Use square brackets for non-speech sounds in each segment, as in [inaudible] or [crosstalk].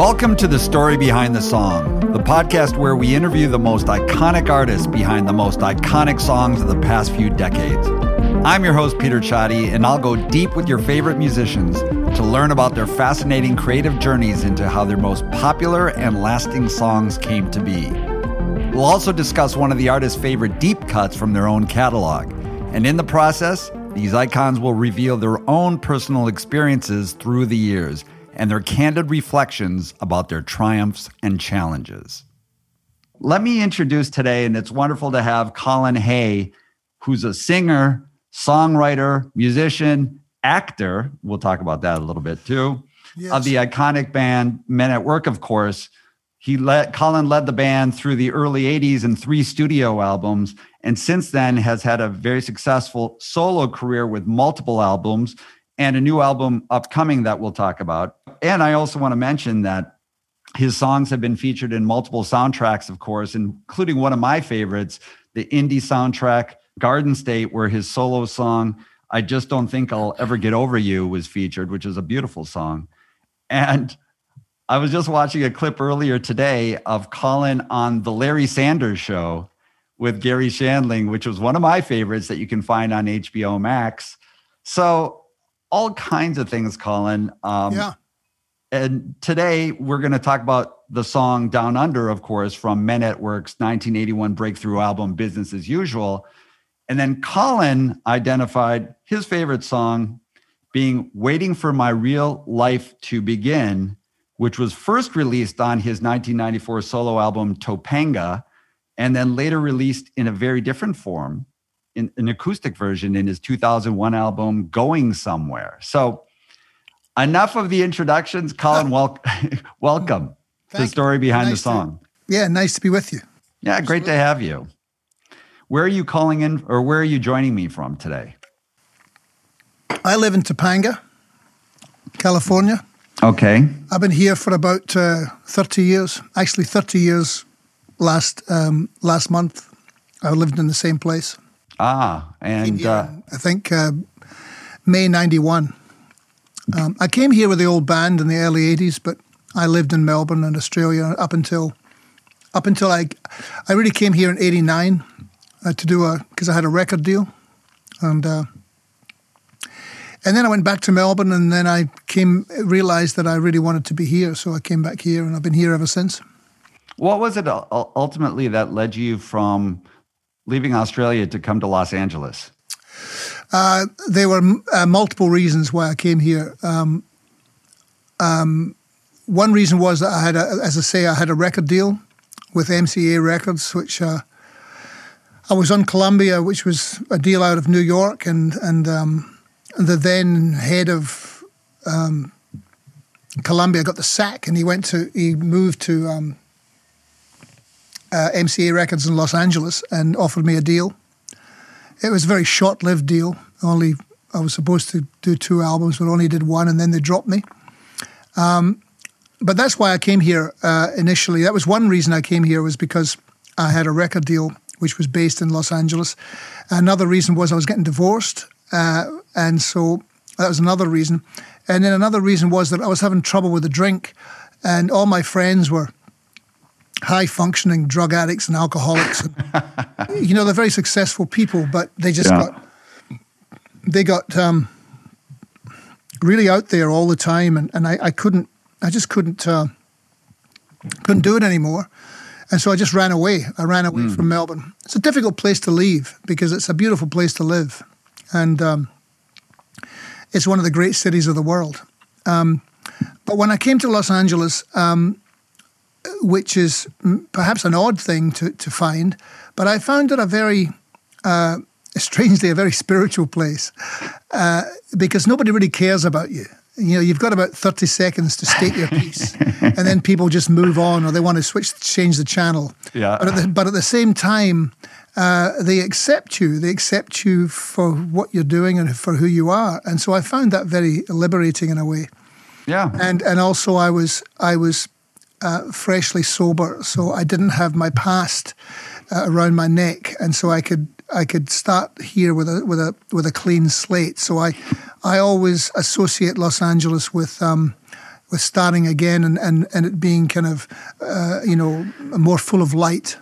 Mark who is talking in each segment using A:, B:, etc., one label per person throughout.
A: Welcome to the story behind the song, the podcast where we interview the most iconic artists behind the most iconic songs of the past few decades. I'm your host, Peter Csathy, and I'll go deep with your favorite musicians to learn about their fascinating creative journeys into how their most popular and lasting songs came to be. We'll also discuss one of the artist's favorite deep cuts from their own catalog. And in the process, these icons will reveal their own personal experiences through the years and their candid reflections about their triumphs and challenges. Let me introduce today, and it's wonderful to have Colin Hay, who's a singer, songwriter, musician, actor. We'll talk about that a little bit too. Yes. Of the iconic band Men at Work, of course. He led Colin led the band through the early 80s and three studio albums, and since then has had a very successful solo career with multiple albums and a new album upcoming that we'll talk about. And I also want to mention that his songs have been featured in multiple soundtracks, of course, including one of my favorites, the indie soundtrack Garden State, where his solo song, I Just Don't Think I'll Ever Get Over You, was featured, which is a beautiful song. And I was just watching a clip earlier today of Colin on the Larry Sanders show with Garry Shandling, which was one of my favorites that you can find on HBO Max. So all kinds of things, Colin.
B: Um, yeah.
A: And today we're going to talk about the song Down Under, of course, from Men at Work's 1981 breakthrough album, Business as Usual. And then Colin identified his favorite song being Waiting for My Real Life to Begin, which was first released on his 1994 solo album, Topanga, and then later released in a very different form in an acoustic version in his 2001 album Going Somewhere. So enough of the introductions. Colin, wel- [laughs] welcome to the story behind nice the song.
B: To, yeah, nice to be with you.
A: Yeah, great to have you. Where are you calling in or where are you joining me from today?
B: I live in Topanga, California.
A: Okay.
B: I've been here for about uh, 30 years. Actually, 30 years last um, last month. I lived in the same place.
A: Ah, and uh,
B: I think uh, May '91. Um, I came here with the old band in the early '80s, but I lived in Melbourne and Australia up until up until I I really came here in '89 uh, to do a because I had a record deal, and uh, and then I went back to Melbourne, and then I came realized that I really wanted to be here, so I came back here, and I've been here ever since.
A: What was it ultimately that led you from leaving Australia to come to Los Angeles?
B: Uh, there were uh, multiple reasons why I came here. Um, um, one reason was that I had, a, as I say, I had a record deal with MCA Records, which uh, I was on Columbia, which was a deal out of New York, and and, um, the then head of um, Columbia, got the sack, and he went to he moved to um, uh, MCA Records in Los Angeles and offered me a deal. It was a very short-lived deal. Only I was supposed to do two albums, but only did one, and then they dropped me. Um, but that's why I came here uh, initially. That was one reason I came here was because I had a record deal which was based in Los Angeles. Another reason was I was getting divorced, uh, and so that was another reason. And then another reason was that I was having trouble with the drink, and all my friends were high functioning drug addicts and alcoholics. And, [laughs] you know, they're very successful people, but they just yeah. got they got um, really out there all the time, and, and I, I couldn't, I just couldn't uh, couldn't do it anymore. And so I just ran away. I ran away mm. from Melbourne. It's a difficult place to leave because it's a beautiful place to live, and um, it's one of the great cities of the world. Um, but when I came to Los Angeles, um, which is perhaps an odd thing to, to find, but I found it a very, uh, [laughs] strangely, a very spiritual place uh, because nobody really cares about you. You know, you've got about 30 seconds to state your piece, [laughs] and then people just move on or they want to switch, change the channel.
A: Yeah.
B: But at the, but at the same time, uh, they accept you. They accept you for what you're doing and for who you are. And so I found that very liberating in a way.
A: Yeah.
B: And and also I was I was uh, freshly sober, so I didn't have my past uh, around my neck, and so I could I could start here with a with a with a clean slate. So I I always associate Los Angeles with. Um, with starting again and, and, and it being kind of, uh, you know, more full of light.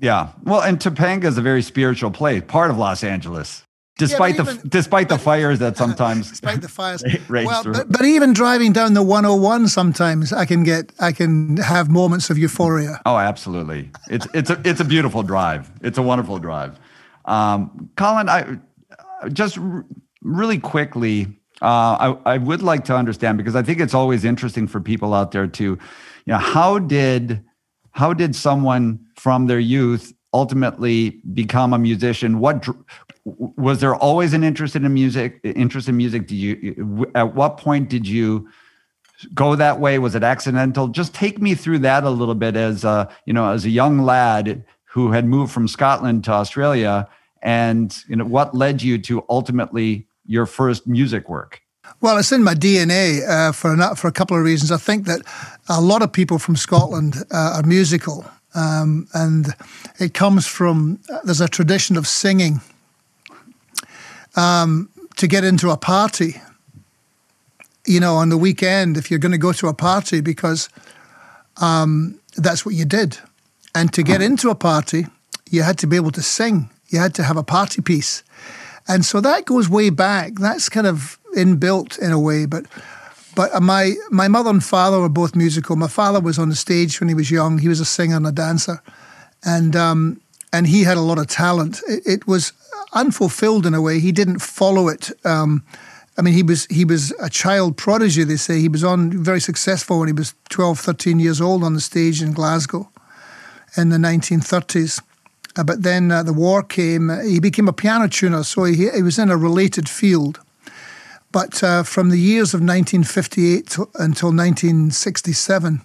A: Yeah. Well, and Topanga is a very spiritual place, part of Los Angeles despite yeah, the even, despite the fires that sometimes [laughs]
B: despite the fires. [laughs] well but, but, even driving down the 101 sometimes i can get i can have moments of euphoria.
A: Oh absolutely. It's it's a it's a beautiful drive. It's a wonderful drive. Um, colin i just r- really quickly uh, I, I would like to understand because i think it's always interesting for people out there to you know how did how did someone from their youth ultimately become a musician? What was there always an interest in music interest in music? Do you at what point did you go that way? Was it accidental? Just take me through that a little bit as a you know as a young lad who had moved from scotland to australia and you know what led you to ultimately your first music work?
B: Well, it's in my DNA uh, for a, for a couple of reasons. I think that a lot of people from Scotland uh, are musical, um, and it comes from uh, there's a tradition of singing um, to get into a party, you know, on the weekend, if you're going to go to a party, because um, that's what you did. And to get into a party, you had to be able to sing, you had to have a party piece. And so that goes way back. That's kind of inbuilt in a way, but but my my mother and father were both musical. My father was on the stage when he was young. He was a singer and a dancer, and um, and he had a lot of talent. It, it was unfulfilled in a way. He didn't follow it. Um, I mean, he was he was a child prodigy. They say he was on very successful when he was 12, 13 years old on the stage in Glasgow in the 1930s. Uh, but then uh, the war came. Uh, he became a piano tuner, so he, he was in a related field. But uh, from the years of 1958 to, until 1967,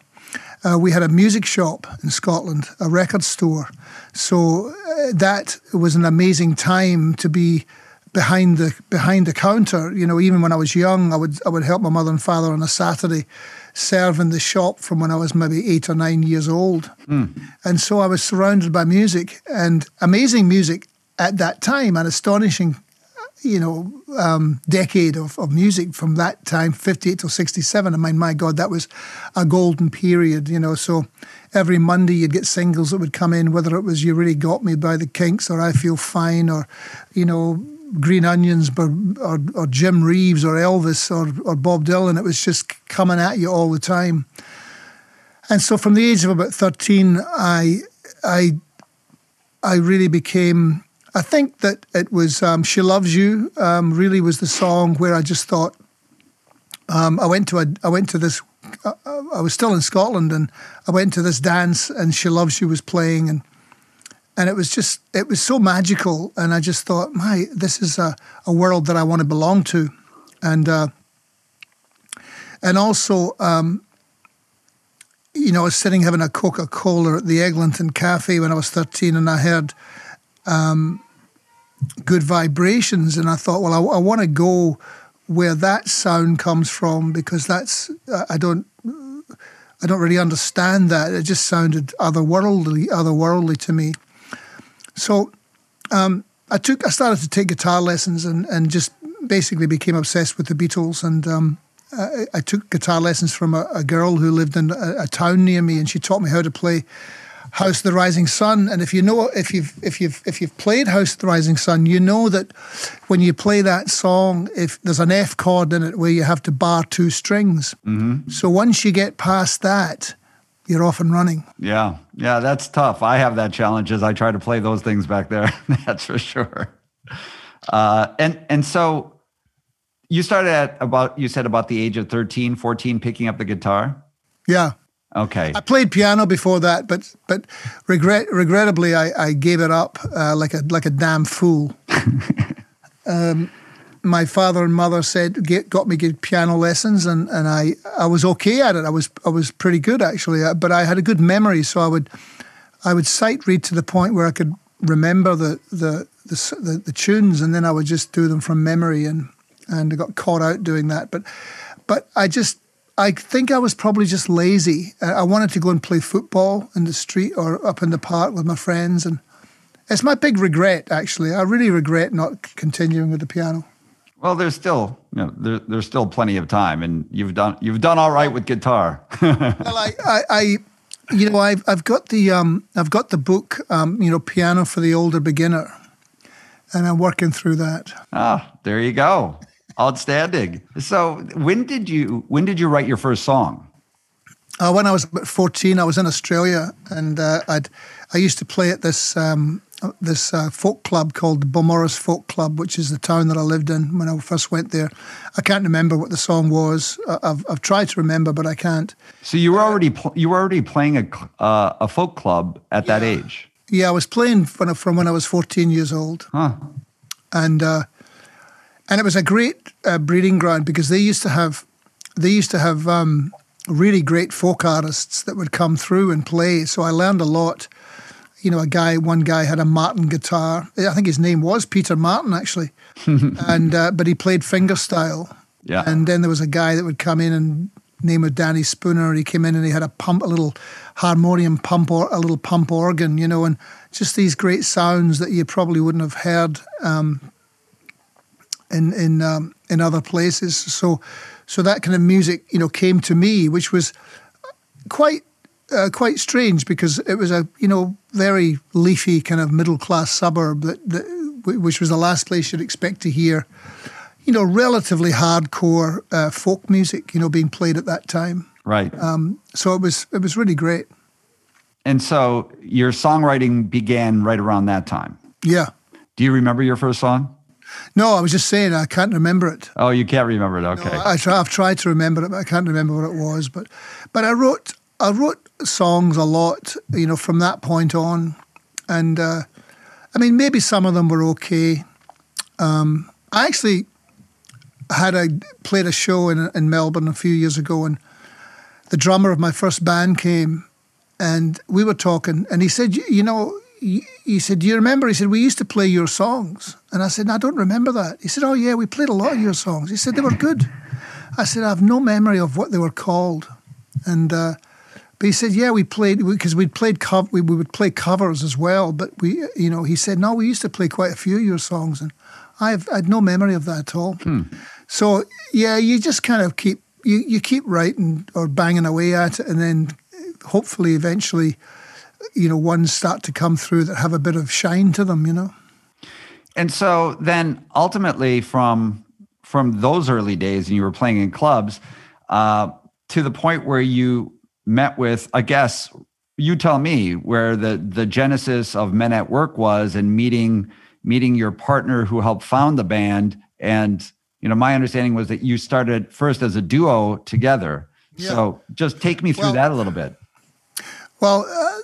B: uh, we had a music shop in Scotland, a record store. So uh, that was an amazing time to be behind the behind the counter. You know, even when I was young, I would I would help my mother and father on a Saturday, serve in the shop from when I was maybe eight or nine years old. Mm. And so I was surrounded by music and amazing music at that time and astonishing you know, um, decade of, of music from that time, 58 to 67. I mean, my God, that was a golden period, you know. So every Monday you'd get singles that would come in, whether it was You Really Got Me by the Kinks or I Feel Fine or, you know, Green Onions or, or, or Jim Reeves or Elvis or, or Bob Dylan. It was just coming at you all the time. And so from the age of about 13, I, I, I really became I think that it was um, "She Loves You." Um, really was the song where I just thought. Um, I went to a, I went to this. I was still in Scotland, and I went to this dance, and "She Loves You" was playing, and and it was just it was so magical, and I just thought, my, this is a, a world that I want to belong to, and uh, and also, um, you know, I was sitting having a Coca Cola at the Eglinton Cafe when I was 13, and I heard um, good vibrations, and I thought, well, I, I want to go where that sound comes from because that's I don't I don't really understand that. It just sounded otherworldly, otherworldly to me. So um, I took I started to take guitar lessons and and just basically became obsessed with the Beatles and. Um, I, I, took guitar lessons from a, a girl who lived in a, a, town near me, and she taught me how to play House of the Rising Sun. And if you know, if you've if you've if you've played House of the Rising Sun, you know that when you play that song, if there's an F chord in it where you have to bar two strings. Mm-hmm. So once you get past that, you're off and running.
A: Yeah, yeah, that's tough. I have that challenge as I try to play those things back there. [laughs] that's for sure. Uh, and and so you started at about you said about the age of 13 14 picking up the guitar
B: yeah
A: okay.
B: I played piano before that but but regret regrettably i, I gave it up uh, like a like a damn fool. [laughs] Um, my father and mother said get, got me good piano lessons and, and I, I was okay at it. I was I was pretty good actually uh, but I had a good memory so I would I would sight read to the point where I could remember the the the, the, the tunes and then I would just do them from memory and and I got caught out doing that. But but I just I think I was probably just lazy. I wanted to go and play football in the street or up in the park with my friends, and it's my big regret. Actually, I really regret not continuing with the piano.
A: Well, there's still you know there, there's still plenty of time, and you've done you've done all right with guitar. [laughs]
B: well, I, I, I, you know I've I've got the um I've got the book um you know piano for the older beginner, and I'm working through that.
A: Ah, there you go. Outstanding. So when did you when did you write your first song?
B: Uh, when I was about fourteen, I was in Australia, and uh, I'd I used to play at this um, this uh, folk club called the Beaumaris Folk Club, which is the town that I lived in when I first went there. I can't remember what the song was. I've, I've tried to remember, but I can't.
A: So you were already pl- you were already playing a uh, a folk club at yeah. that age.
B: Yeah, I was playing from, from when I was fourteen years old.
A: Huh.
B: And uh, and it was a great uh, breeding ground because they used to have they used to have um, really great folk artists that would come through and play. So I learned a lot. You know, a guy, one guy had a Martin guitar. I think his name was Peter Martin, actually, [laughs] and uh, but he played fingerstyle.
A: Yeah.
B: And then there was a guy that would come in and name of Danny Spooner. He came in and he had a pump, a little harmonium pump or a little pump organ, you know, and just these great sounds that you probably wouldn't have heard um, in in um, in other places. So so that kind of music, you know, came to me, which was quite uh, quite strange because it was a you know very leafy kind of middle class suburb that, that which was the last place you'd expect to hear you know relatively hardcore uh, folk music you know being played at that time.
A: Right.
B: Um, so it was it was really great.
A: And so your songwriting began right around that time.
B: Yeah.
A: Do you remember your first song
B: no, I was just saying I can't remember it.
A: Oh, you can't remember it. Okay.
B: No, I try, I've tried to remember it, but I can't remember what it was. But but I wrote I wrote songs a lot, you know, from that point on, and uh, I mean maybe some of them were okay. Um, I actually had a played a show in in Melbourne a few years ago, and the drummer of my first band came, and we were talking, and he said, you know, he said, Do you remember? He said, We used to play your songs. And I said, no, I don't remember that. He said, Oh, yeah, we played a lot of your songs. He said, They were good. I said, I have no memory of what they were called. And, uh, but he said, yeah, we played, because we'd played, co- we, we would play covers as well. But we, you know, he said, no, we used to play quite a few of your songs. And I've, I had no memory of that at all.
A: Hmm.
B: So, yeah, you just kind of keep, you, you keep writing or banging away at it. And then hopefully eventually, you know, ones start to come through that have a bit of shine to them, you know.
A: And so then ultimately from from those early days and you were playing in clubs uh, to the point where you met with, I guess, you tell me where the the genesis of Men at Work was and meeting meeting your partner who helped found the band and you know my understanding was that you started first as a duo together yeah. so just take me through well, that a little bit
B: well uh,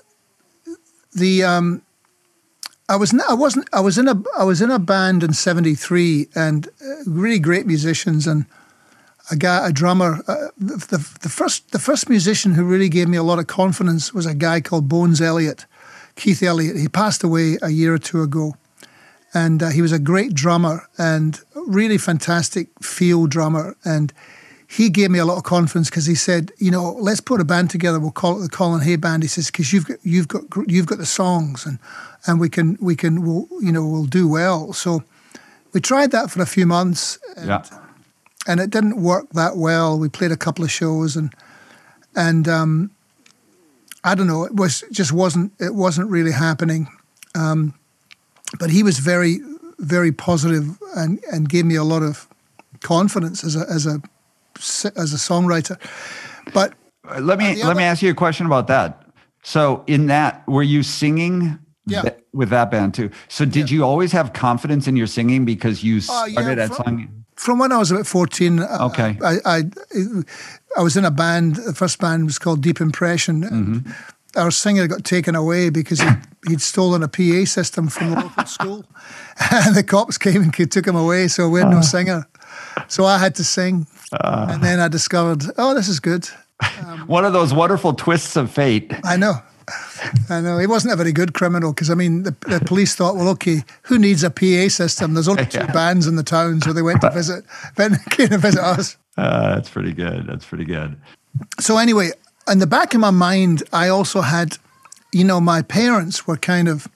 B: the um, I was I wasn't I was in a I was in a band in '73 and uh, really great musicians and a guy, a drummer. Uh, the, the, the first the first musician who really gave me a lot of confidence was a guy called Bones Elliott, Keith Elliott. He passed away a year or two ago, and uh, he was a great drummer and really fantastic field drummer. And he gave me a lot of confidence because he said, you know, let's put a band together. We'll call it the Colin Hay Band. He says because you've got you've got you've got the songs and and we can we can we'll, you know we'll do well. So we tried that for a few months. And,
A: Yeah.
B: and it didn't work that well. We played a couple of shows and and um, I don't know. It was just wasn't it wasn't really happening. Um, but he was very very positive and and gave me a lot of confidence as a as a as a songwriter. But
A: Uh, Let me let me ask you a question about that. So in that, were you singing
B: Yeah.
A: th- with that band too? So did you always have confidence in your singing because you
B: Oh, yeah,
A: started at
B: from-
A: song?
B: from when I was about fourteen, uh,
A: Okay.
B: I, I I was in a band. The first band was called Deep Impression. And Our singer got taken away because he, he'd stolen a PA system from the local [laughs] school, [laughs] and the cops came and took him away. So we had no singer. So I had to sing, and then I discovered, oh, this is good. [laughs]
A: One of those wonderful twists of fate.
B: I know. I know. He wasn't a very good criminal because, I mean, the, the police thought, well, okay, who needs a PA system? There's only [laughs] two
A: Yeah.
B: bands in the town, so they went to visit, [laughs] went, came to visit us.
A: Uh, that's pretty good. That's pretty good.
B: So, anyway, in the back of my mind, I also had, you know, my parents were kind of,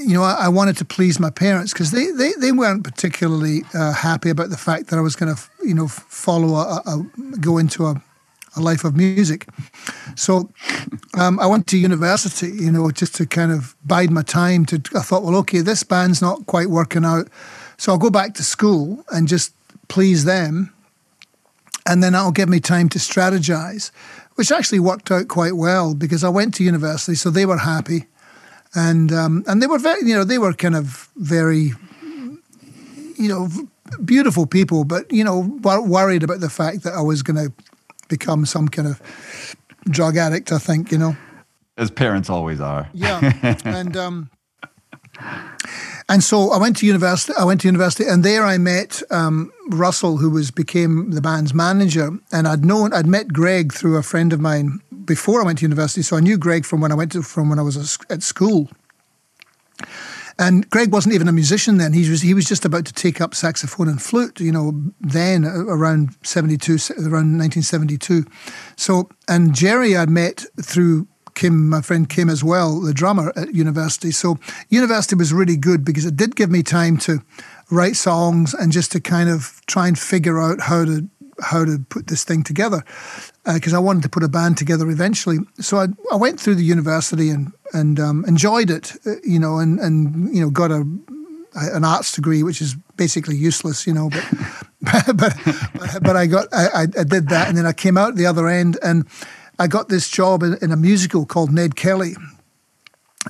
B: you know, I, I wanted to please my parents because they, they, they weren't particularly uh, happy about the fact that I was going to, you know, follow a, a, go into a, a life of music. So um, I went to university, you know, just to kind of bide my time. To I thought, well, okay, this band's not quite working out, so I'll go back to school and just please them, and then that'll give me time to strategize, which actually worked out quite well because I went to university, so they were happy, and um, and they were very, you know, they were kind of very, you know, beautiful people, but you know, wor- worried about the fact that I was going to become some kind of drug addict. I think you know.
A: As parents always are.
B: Yeah, [laughs] and um, and so I went to university. I went to university, and there I met um, Russell, who was became the band's manager. And I'd known, I'd met Greg through a friend of mine before I went to university. So I knew Greg from when I went to from when I was at school. And Greg wasn't even a musician then. He was he was just about to take up saxophone and flute. You know, then uh, around seventy two, around nineteen seventy two. So and Jerry I'd met through Kim, my friend Kim as well, the drummer at university. So university was really good because it did give me time to write songs and just to kind of try and figure out how to how to put this thing together because I wanted to put a band together eventually. So I, I went through the university and and um, enjoyed it, uh, you know, and and you know got a an arts degree, which is basically useless, you know. But [laughs] but, but I got I, I did that, and then I came out the other end, and I got this job in a musical called Ned Kelly.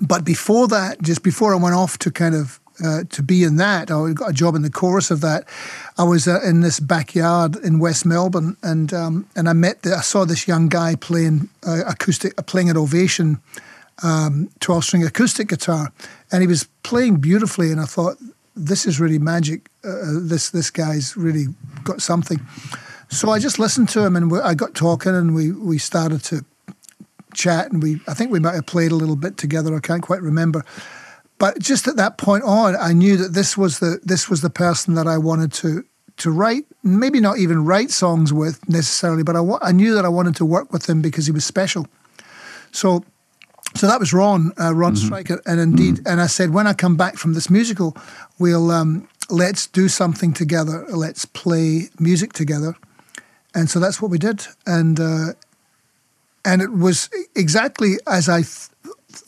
B: But before that, just before I went off to kind of uh, to be in that, I got a job in the chorus of that. I was uh, in this backyard in West Melbourne, and um, and I met the, I saw this young guy playing uh, acoustic, playing an ovation, um, twelve string acoustic guitar, and he was playing beautifully, and I thought this is really magic. Uh, this this guy's really got something. So I just listened to him, and we, I got talking, and we we started to chat, and we I think we might have played a little bit together. I can't quite remember, but just at that point on, I knew that this was the this was the person that I wanted to to write. Maybe not even write songs with necessarily, but I I knew that I wanted to work with him because he was special. So. So that was Ron, uh, Ron Strykert, and indeed, and I said, when I come back from this musical, we'll um, let's do something together. Let's play music together, and so that's what we did. And uh, and it was exactly as I th-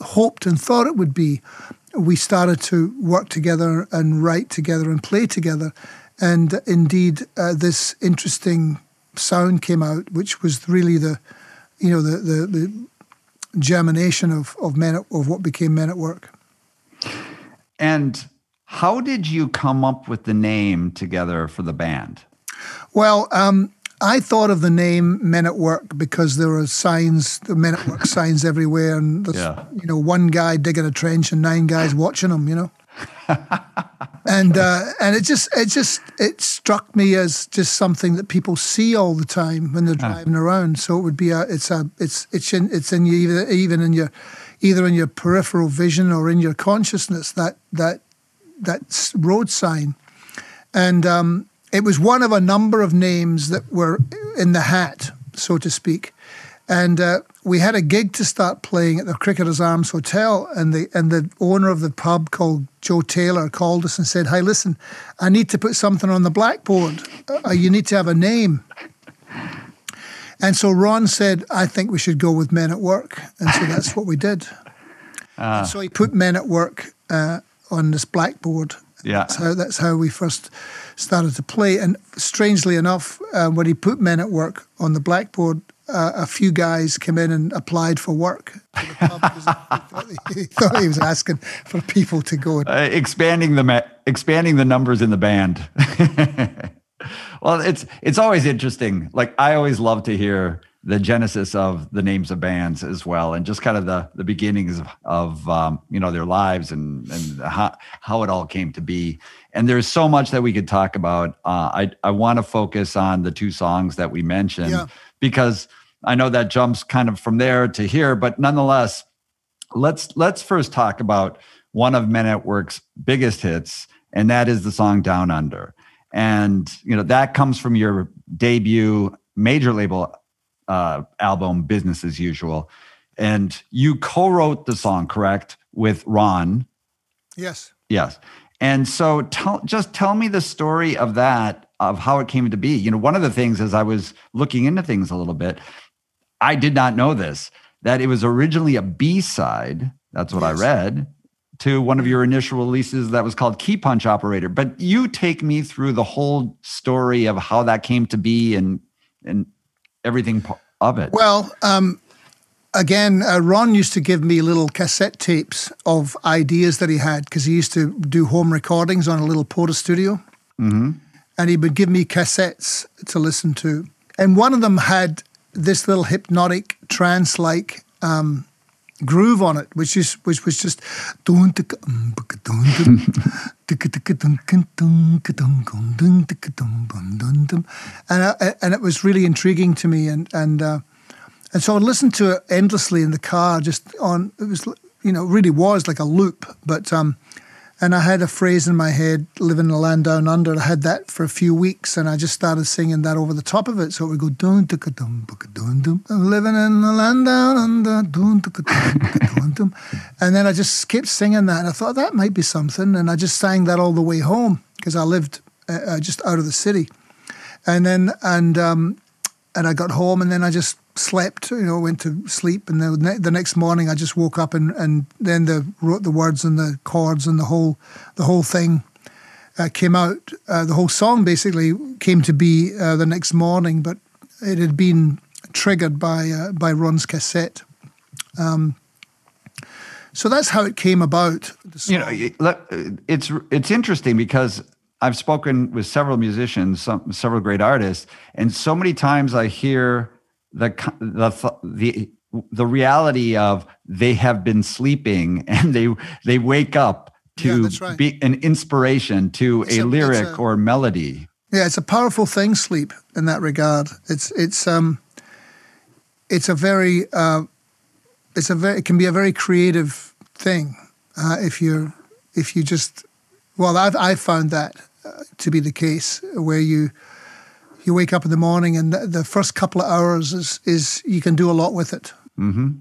B: hoped and thought it would be. We started to work together and write together and play together, and indeed, uh, this interesting sound came out, which was really the, you know, the the, the germination of of men at, of what became Men at Work.
A: And how did you come up with the name together for the band?
B: Well, um, I thought of the name Men at Work because there are signs, the Men at Work signs everywhere, and there's
A: Yeah.
B: you know one guy digging a trench and nine guys watching him, you know. [laughs] and uh, and it just it just it struck me as just something that people see all the time when they're driving around. So it would be a it's a it's it's in it's in you either, even in your either in your peripheral vision or in your consciousness that that that road sign, and um, it was one of a number of names that were in the hat, so to speak. And uh, we had a gig to start playing at the Cricketers Arms Hotel, and the and the owner of the pub called Joe Taylor called us and said, "Hey, listen, I need to put something on the blackboard. Uh, you need to have a name." And so Ron said, "I think we should go with Men at Work," and so that's what we did. [laughs] And so he put Men at Work uh, on this blackboard.
A: Yeah.
B: That's how, that's how we first started to play. And strangely enough, uh, when he put Men at Work on the blackboard, uh, a few guys came in and applied for work. [laughs] he, thought he, was asking for people to go.
A: Uh, expanding the ma- expanding the numbers in the band. [laughs] well, it's it's always interesting. Like I always love to hear the genesis of the names of bands as well, and just kind of the the beginnings of, of um, you know their lives and and how how it all came to be. And there's so much that we could talk about. Uh, I I want to focus on the two songs that we mentioned
B: Yeah.
A: because I know that jumps kind of from there to here, but nonetheless, let's let's first talk about one of Men at Work's biggest hits, and that is the song Down Under. And you know that comes from your debut major label uh, album, Business as Usual, and you co-wrote the song, correct, with Ron.
B: yes.
A: Yes. And so tell just tell me the story of that, of how it came to be. You know, one of the things as I was looking into things a little bit, I did not know this, that it was originally a B-side, that's what
B: Yes.
A: I read, to one of your initial releases that was called Key Punch Operator. But you take me through the whole story of how that came to be and and everything of it.
B: Well, um, again, uh, Ron used to give me little cassette tapes of ideas that he had because he used to do home recordings on a little Porta studio.
A: hmm
B: and he would give me cassettes to listen to. And one of them had this little hypnotic trance like um, groove on it, which is which was just and I, and it was really intriguing to me and and uh, and so I listened to it endlessly in the car just on it was you know really was like a loop but um and I had a phrase in my head, living in a land down under. I had that for a few weeks, and I just started singing that over the top of it. So it would go dun dun dun dun dun. I'm living in the land down under. Dun dun dun dun. And then I just kept singing that, and I thought that might be something. And I just sang that all the way home because I lived uh, uh, just out of the city. And then and um, and I got home, and then I just slept. You know, went to sleep, and the, ne- the next morning I just woke up, and, and then the wrote the words and the chords and the whole the whole thing uh, came out. Uh, the whole song basically came to be uh, the next morning, but it had been triggered by uh, by Ron's cassette. Um, so that's how it came about.
A: you know
B: song.
A: it- let- it's it's interesting because i've spoken with several musicians some several great artists and so many times i hear the the the the reality of they have been sleeping [laughs] and they they wake up to
B: that's right.
A: be an inspiration to a
B: a-
A: lyric
B: a-
A: or melody
B: Yeah, it's a powerful thing, sleep, in that regard. It's it's um, it's a very uh, it's a very it can be a very creative thing uh, if you're if you just well I've I've found that uh, to be the case where you you wake up in the morning and the, the first couple of hours is is you can do a lot with it.
A: hmm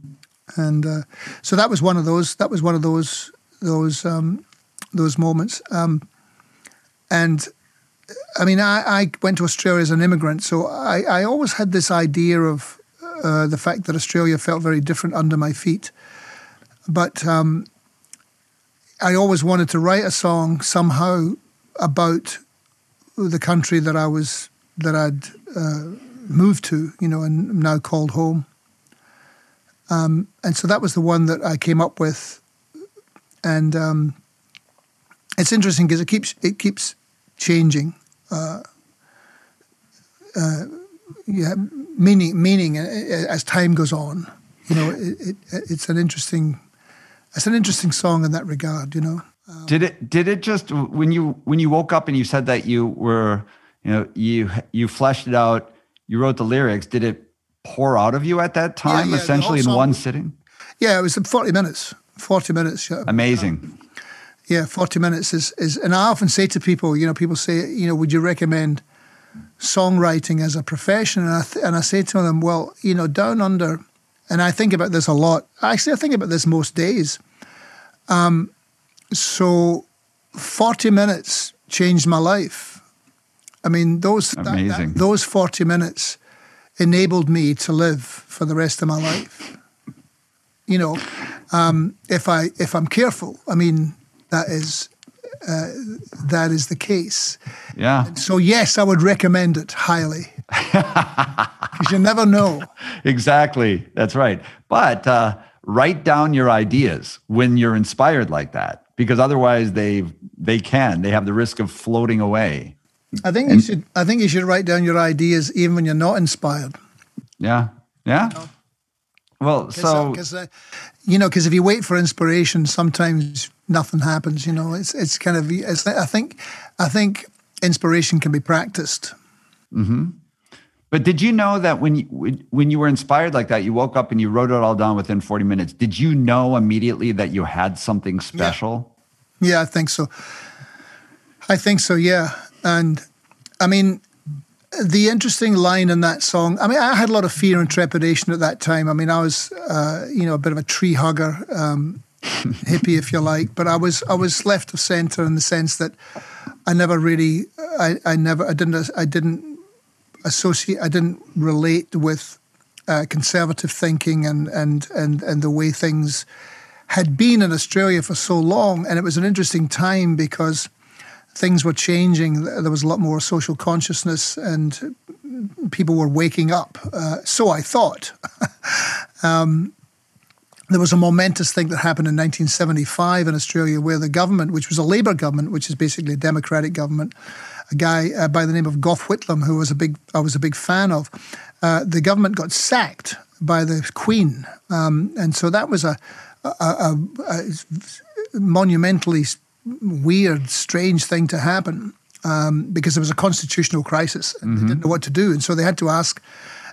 B: and uh, so that was one of those. That was one of those those um, those moments. Um, and I mean, I, I went to Australia as an immigrant, so I, I always had this idea of uh, the fact that Australia felt very different under my feet. But um, I always wanted to write a song somehow about the country that I was that I'd uh, moved to, you know, and now called home. Um, and so that was the one that I came up with, and um, it's interesting because it keeps it keeps changing. Uh, uh, yeah, meaning meaning uh, as time goes on. You know, it, it, it's an interesting it's an interesting song in that regard. You know,
A: did it did it just when you when you woke up and you said that you were you know you you fleshed it out you wrote the lyrics did it pour out of you at that time
B: yeah, the
A: essentially in one sitting
B: Yeah, it was 40 minutes. 40 minutes. Yeah.
A: amazing
B: Yeah, 40 minutes is, is, and I often say to people, you know, people say, you know, would you recommend songwriting as a profession? And I, th- and I say to them, well, you know, down under, and I think about this a lot. Actually, I think about this most days. Um, so 40 minutes changed my life. I mean, those, that- that- those 40 minutes enabled me to live for the rest of my life. You know, um, if I if I'm careful, I mean that is uh, that is the case.
A: yeah.
B: So yes, I would recommend it highly. [laughs] Because you never know.
A: exactly. That's right. But uh, write down your ideas when you're inspired like that because otherwise they they can. They have the risk of floating away
B: I think you should. I think you should write down your ideas even when you're not inspired.
A: yeah yeah well so
B: because uh, you know, because if you wait for inspiration, sometimes nothing happens. You know, it's it's kind of. It's, I think, I think inspiration can be practiced. Hmm.
A: But did you know that when you when- when you were inspired like that, you woke up and you wrote it all down within 40 minutes? Did you know immediately that you had something special?
B: Yeah, I think so. I think so. Yeah, and I mean, the interesting line in that song. I mean, I had a lot of fear and trepidation at that time. I mean, I was, uh, you know, a bit of a tree hugger, um, [laughs] hippie, if you like. But I was, I was left of center in the sense that I never really, I, I never, I didn't, I didn't associate, I didn't relate with uh, conservative thinking and and and and the way things had been in Australia for so long, and it was an interesting time because things were changing. There was a lot more social consciousness, and people were waking up. Uh, so I thought. [laughs] um, there was a momentous thing that happened in 1975 in Australia where the government, which was a Labour government, which is basically a democratic government, a guy uh, by the name of Gough Whitlam, who was a big, I was a big fan of, uh, the government got sacked by the Queen, um, and so that was a, a, a, a monumentally weird, strange thing to happen um, because there was a constitutional crisis and they didn't know what to do, and so they had to ask.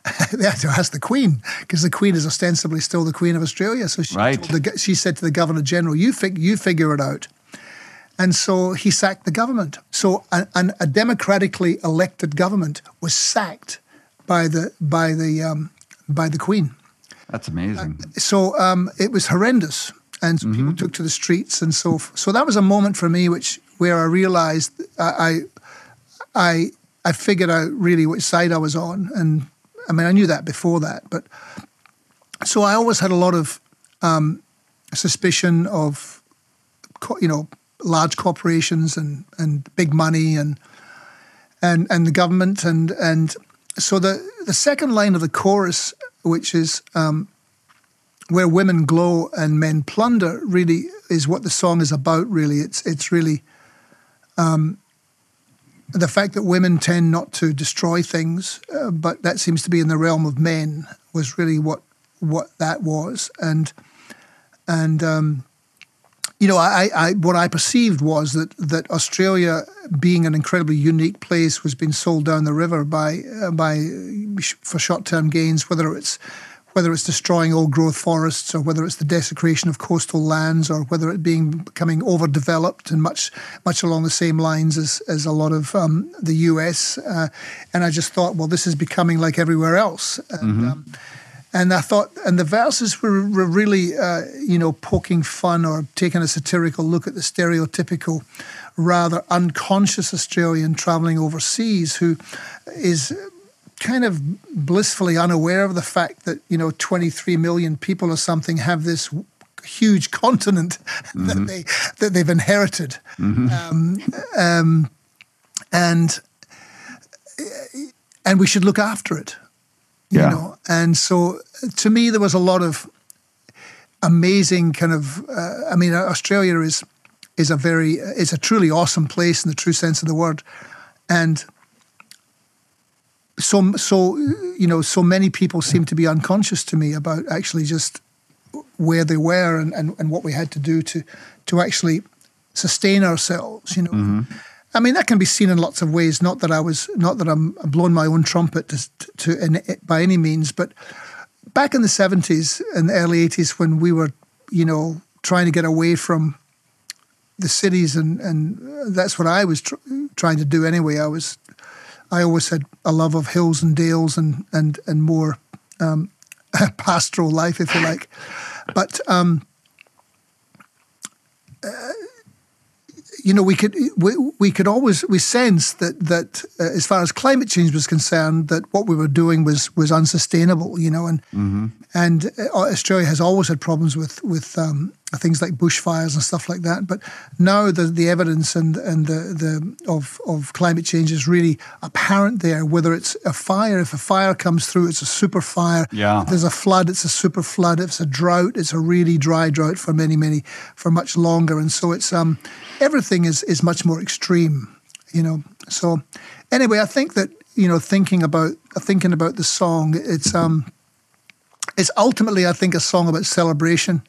B: [laughs] they had to ask the Queen because the Queen is ostensibly still the Queen of Australia. So she,
A: Right.
B: told the, she said to the Governor General, "You fig- you figure it out." And so he sacked the government. So a, an, a democratically elected government was sacked by the by the um, by the Queen.
A: That's amazing.
B: So um, it was horrendous, and so people took to the streets, and so f- so that was a moment for me, which where I realised I, I I figured out really which side I was on, and I mean I knew that before that, but so I always had a lot of um, suspicion of co- you know large corporations and and big money and and and the government and and so the the second line of the chorus, which is um, where women glow and men plunder, really is what the song is about. Really, it's it's really um, the fact that women tend not to destroy things, uh, but that seems to be in the realm of men. Was really what what that was, and and um, you know, I, I what I perceived was that that Australia, being an incredibly unique place, was being sold down the river by uh, by for short term gains, whether it's whether it's destroying old growth forests or whether it's the desecration of coastal lands or whether it being becoming overdeveloped and much much along the same lines as as a lot of um, the US. Uh, and I just thought, well, this is becoming like everywhere else. And, um, and I thought, and the verses were, were really, uh, you know, poking fun or taking a satirical look at the stereotypical, rather unconscious Australian traveling overseas who is kind of blissfully unaware of the fact that, you know, 23 million people or something have this huge [laughs] continent that they that they've inherited, um, um, and and we should look after it you
A: Yeah.
B: know? And so to me there was a lot of amazing kind of uh, i mean australia is is a very is a truly awesome place in the true sense of the word. And so so you know so many people seem to be unconscious to me about actually just where they were and, and, and what we had to do to to actually sustain ourselves. You know,
A: Mm-hmm.
B: I mean that can be seen in lots of ways. Not that I was, not that I'm blowing my own trumpet to, to in, by any means, but back in the seventies and the early eighties when we were, you know, trying to get away from the cities and and that's what I was tr- trying to do anyway. I was, I always had a love of hills and dales and and and more um, [laughs] pastoral life, if you like, but. Um, you know, we could we, we could always we sensed that that uh, as far as climate change was concerned, that what we were doing was was unsustainable. You know, and and uh, Australia has always had problems with with um, things like bushfires and stuff like that. But now the the evidence and and the the of of climate change is really apparent there. Whether it's a fire, if a fire comes through, it's a super fire.
A: Yeah.
B: If there's a flood, it's a super flood. If it's a drought, it's a really dry drought for many many for much longer. And so it's um everything is is much more extreme. You know. So anyway, I think that you know thinking about thinking about the song, it's um it's ultimately I think a song about celebration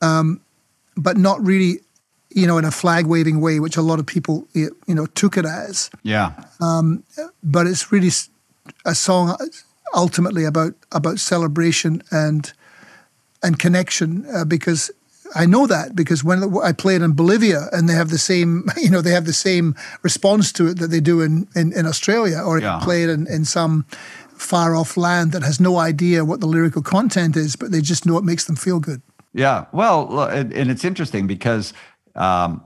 B: but not really, you know, in a flag waving way, which a lot of people, you know, took it as.
A: Yeah.
B: But it's really a song ultimately about about celebration and and connection uh, because I know that because when I played it in Bolivia and they have the same, [laughs] you know, they have the same response to it that they do in in, in Australia, or
A: Yeah.
B: play it in, in some far off land that has no idea what the lyrical content is, but they just know it makes them feel good.
A: Yeah. Well, and, and it's interesting because um,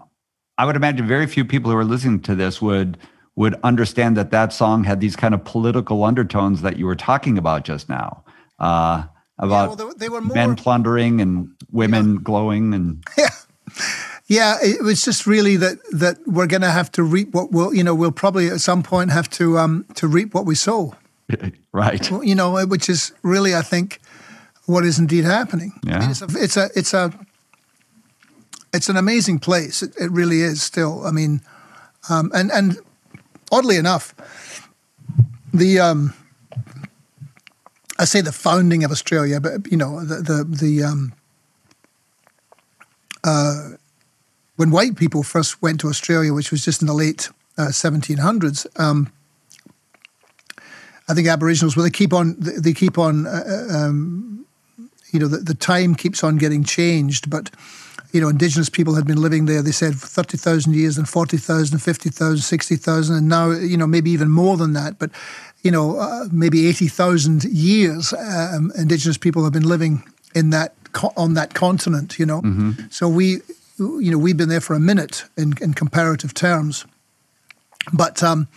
A: I would imagine very few people who are listening to this would would understand that that song had these kind of political undertones that you were talking about just now uh, about
B: well, they- were more-
A: men plundering and women glowing and [laughs]
B: Yeah, it was just really that that we're going to have to reap what we'll, you know, we'll probably at some point have to um to reap what we sow. [laughs]
A: right.
B: Well, You know, which is really, I think, what is indeed happening. I mean, it's a, it's a, it's a, it's an amazing place. It, it really is. Still, I mean, um, and and oddly enough, the um, I say the founding of Australia, but you know, the the the um, uh, when white people first went to Australia, which was just in the late uh, 1700s. Um, I think Aboriginals, well, they keep on, they they keep on, uh, um, you know, the, the time keeps on getting changed. But, you know, Indigenous people had been living there, they said, for 30,000 years, and 40,000, 50,000, 60,000, and now, you know, maybe even more than that. But, you know, uh, maybe 80,000 years, um, Indigenous people have been living in that, co- on that continent, you know. So we, you know, we've been there for a minute in, in comparative terms. But, um,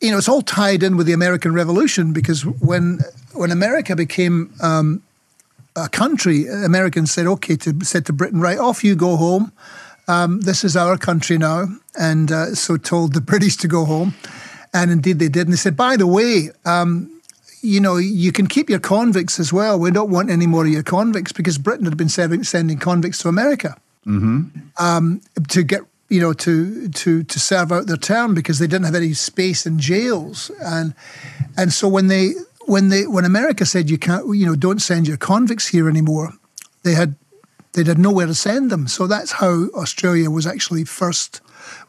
B: you know, it's all tied in with the American Revolution because when when America became um, a country, Americans said, "Okay," to said to Britain, "Right, off you go home. Um, this is our country now," and uh, so told the [laughs] British to go home, and indeed they did. And they said, "By the way." Um, you know, you can keep your convicts as well. We don't want any more of your convicts because Britain had been sending, sending convicts to America to get you know to to to serve out their term because they didn't have any space in jails and and so when they when they when America said you can't you know don't send your convicts here anymore they had they had nowhere to send them. So that's how Australia was actually first.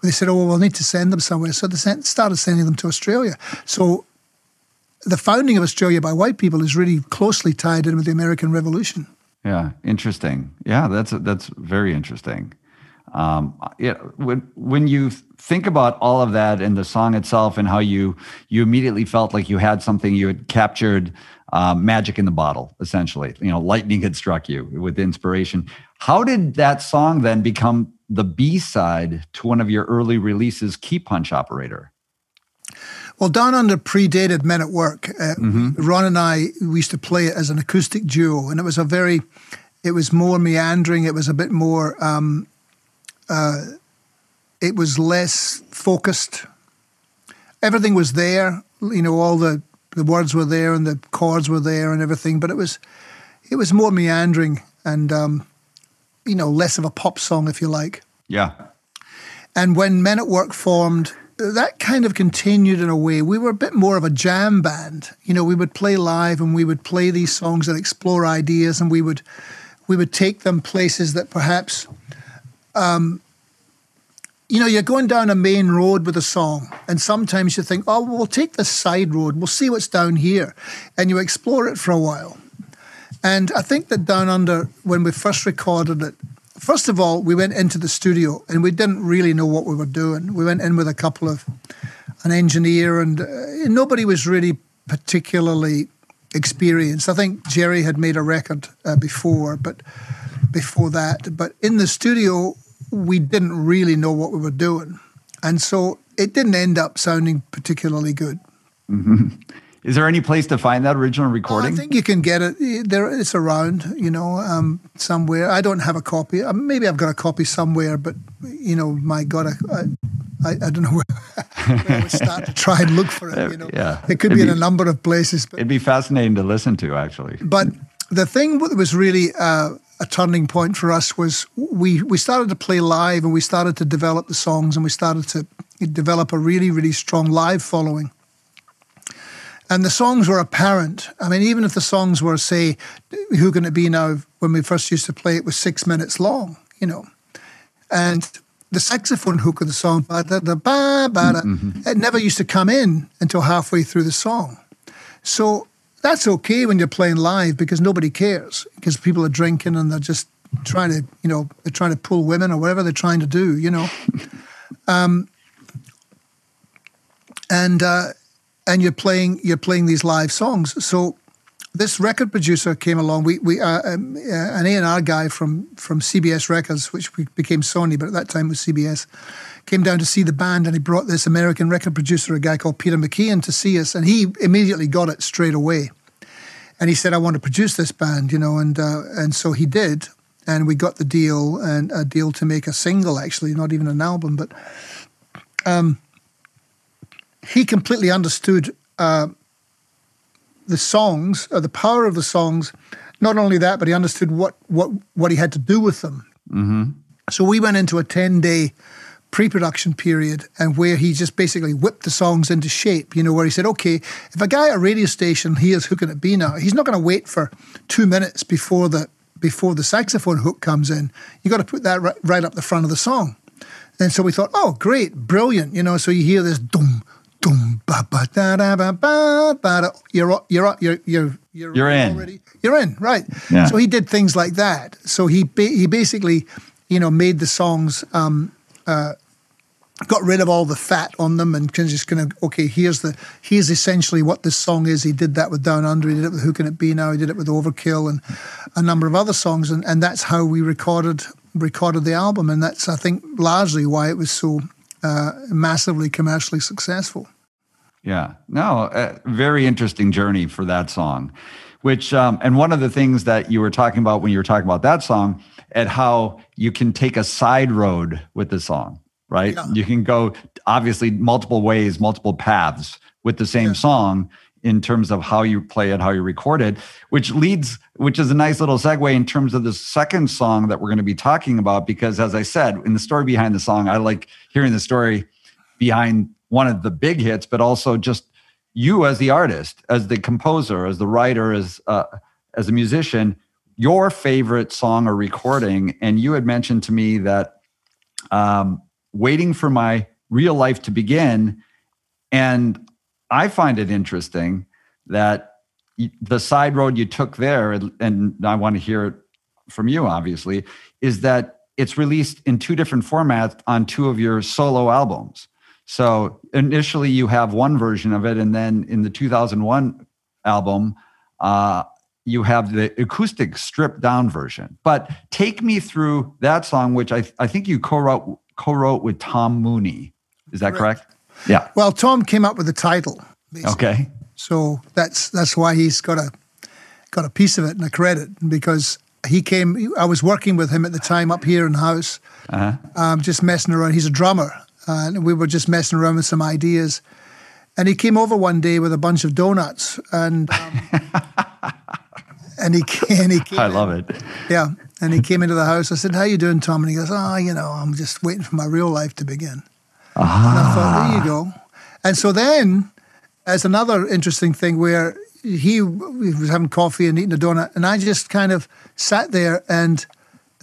B: They said oh well we'll need to send them somewhere. So they sent, started sending them to Australia. So the founding of Australia by white people is really closely tied in with the American Revolution.
A: Yeah, interesting. Yeah, that's that's very interesting. Um, yeah, when when you think about all of that and the song itself and how you you immediately felt like you had something you had captured um, magic in the bottle, essentially. You know, lightning had struck you with inspiration. How did that song then become the B side to one of your early releases, Key Punch Operator?
B: Well, Down Under predated Men at Work. Uh, Ron and I we used to play it as an acoustic duo, and it was a very, it was more meandering. It was a bit more, um, uh, it was less focused. Everything was there, you know, all the the words were there and the chords were there and everything, but it was, it was more meandering and, um, you know, less of a pop song, if you like.
A: Yeah.
B: And when Men at Work formed, that kind of continued in a way. We were a bit more of a jam band. You know, we would play live and we would play these songs and explore ideas and we would we would take them places that perhaps um, you know, you're going down a main road with a song, and sometimes you think, oh, well, take this side road, we'll see what's down here, and you explore it for a while. And I think that Down Under, when we first recorded it, first of all, we went into the studio and we didn't really know what we were doing. We went in with a couple of an engineer, and uh, nobody was really particularly experienced. I think Jerry had made a record uh, before, but before that, but in the studio, we didn't really know what we were doing, and so it didn't end up sounding particularly good.
A: Mm-hmm. [laughs] Is there any place to find that original recording?
B: I think you can get it. There, it's around, you know, um, somewhere. I don't have a copy. Uh, maybe I've got a copy somewhere, but you know, my God, I, I, I don't know [laughs] where, where would start to try and look for it. You know,
A: yeah,
B: it could be, be, in a number of places.
A: But, it'd be fascinating to listen to, actually.
B: But the thing that was really uh, a turning point for us was we we started to play live and we started to develop the songs and we started to develop a really really strong live following and the songs were apparent. I mean, even if the songs were, say, Who Can It Be Now, when we first used to play it was six minutes long, you know. And the saxophone hook of the song, ba da da ba ba da, mm-hmm. it never used to come in until halfway through the song. So that's okay when you're playing live because nobody cares because people are drinking and they're just trying to, you know, they're trying to pull women or whatever they're trying to do, you know. [laughs] um, and uh, and you're playing you're playing these live songs. So this record producer came along. We we uh, um, uh, an A and R guy from from CBS Records, which became Sony, but at that time was CBS, came down to see the band, and he brought this American record producer, a guy called Peter McIan, to see us, and he immediately got it straight away. And he said, "I want to produce this band," you know, and uh, and so he did, and we got the deal and a deal to make a single, actually, not even an album, but. Um, he completely understood uh, the songs, uh, the power of the songs. Not only that, but he understood what what what he had to do with them. Mm-hmm. So we went into a ten day pre-production period and where he just basically whipped the songs into shape you know where he said okay if a guy at a radio station hears who can it be now he's not going to wait for two minutes before the before the saxophone hook comes in you got to put that right, right up the front of the song and so we thought oh great brilliant you know so you hear this dum Dum, ba, ba, da, da, ba, ba, ba, da. You're, you're, you're, you're,
A: you're, you're in.
B: Already. You're in, right. Yeah. So he did things like that. So he, he basically, you know, made the songs, um, uh, got rid of all the fat on them and just kind of, okay, here's the, here's essentially what this song is. He did that with Down Under. He did it with Who Can It Be Now. He did it with Overkill and a number of other songs. And, and that's how we recorded, recorded the album. And that's, I think, largely why it was so uh, massively commercially successful.
A: Yeah, no, a very interesting journey for that song. Which um, and one of the things that you were talking about when you were talking about that song, and how you can take a side road with the song, right? Yeah. You can go obviously multiple ways, multiple paths with the same yeah. song in terms of how you play it, how you record it, which leads, which is a nice little segue in terms of the second song that we're going to be talking about. Because as I said, in the story behind the song, I like hearing the story behind one of the big hits, but also just you as the artist, as the composer, as the writer, as uh, as a musician, your favorite song or recording. And you had mentioned to me that um, waiting for my real life to begin, and I find it interesting that the side road you took there, and I want to hear it from you, obviously, is that it's released in two different formats on two of your solo albums. So initially, you have one version of it, and then in the 2001 album, uh, you have the acoustic stripped down version. But take me through that song, which I, I think you co-wrote co-wrote with Tom Mooney. Is that correct? correct? Yeah.
B: Well, Tom came up with the title.
A: Basically. Okay.
B: So that's that's why he's got a got a piece of it and a credit because he came. I was working with him at the time up here in the house, uh-huh. um, just messing around. He's a drummer, and we were just messing around with some ideas. And he came over one day with a bunch of donuts, and um, [laughs] and he and he came
A: I love it.
B: Yeah, and he came into the house. I said, "How you doing, Tom?" And he goes, "Oh, you know, I'm just waiting for my real life to begin." Ah. And I thought, there you go. And so then, as another interesting thing, where he, he was having coffee and eating a donut, and I just kind of sat there and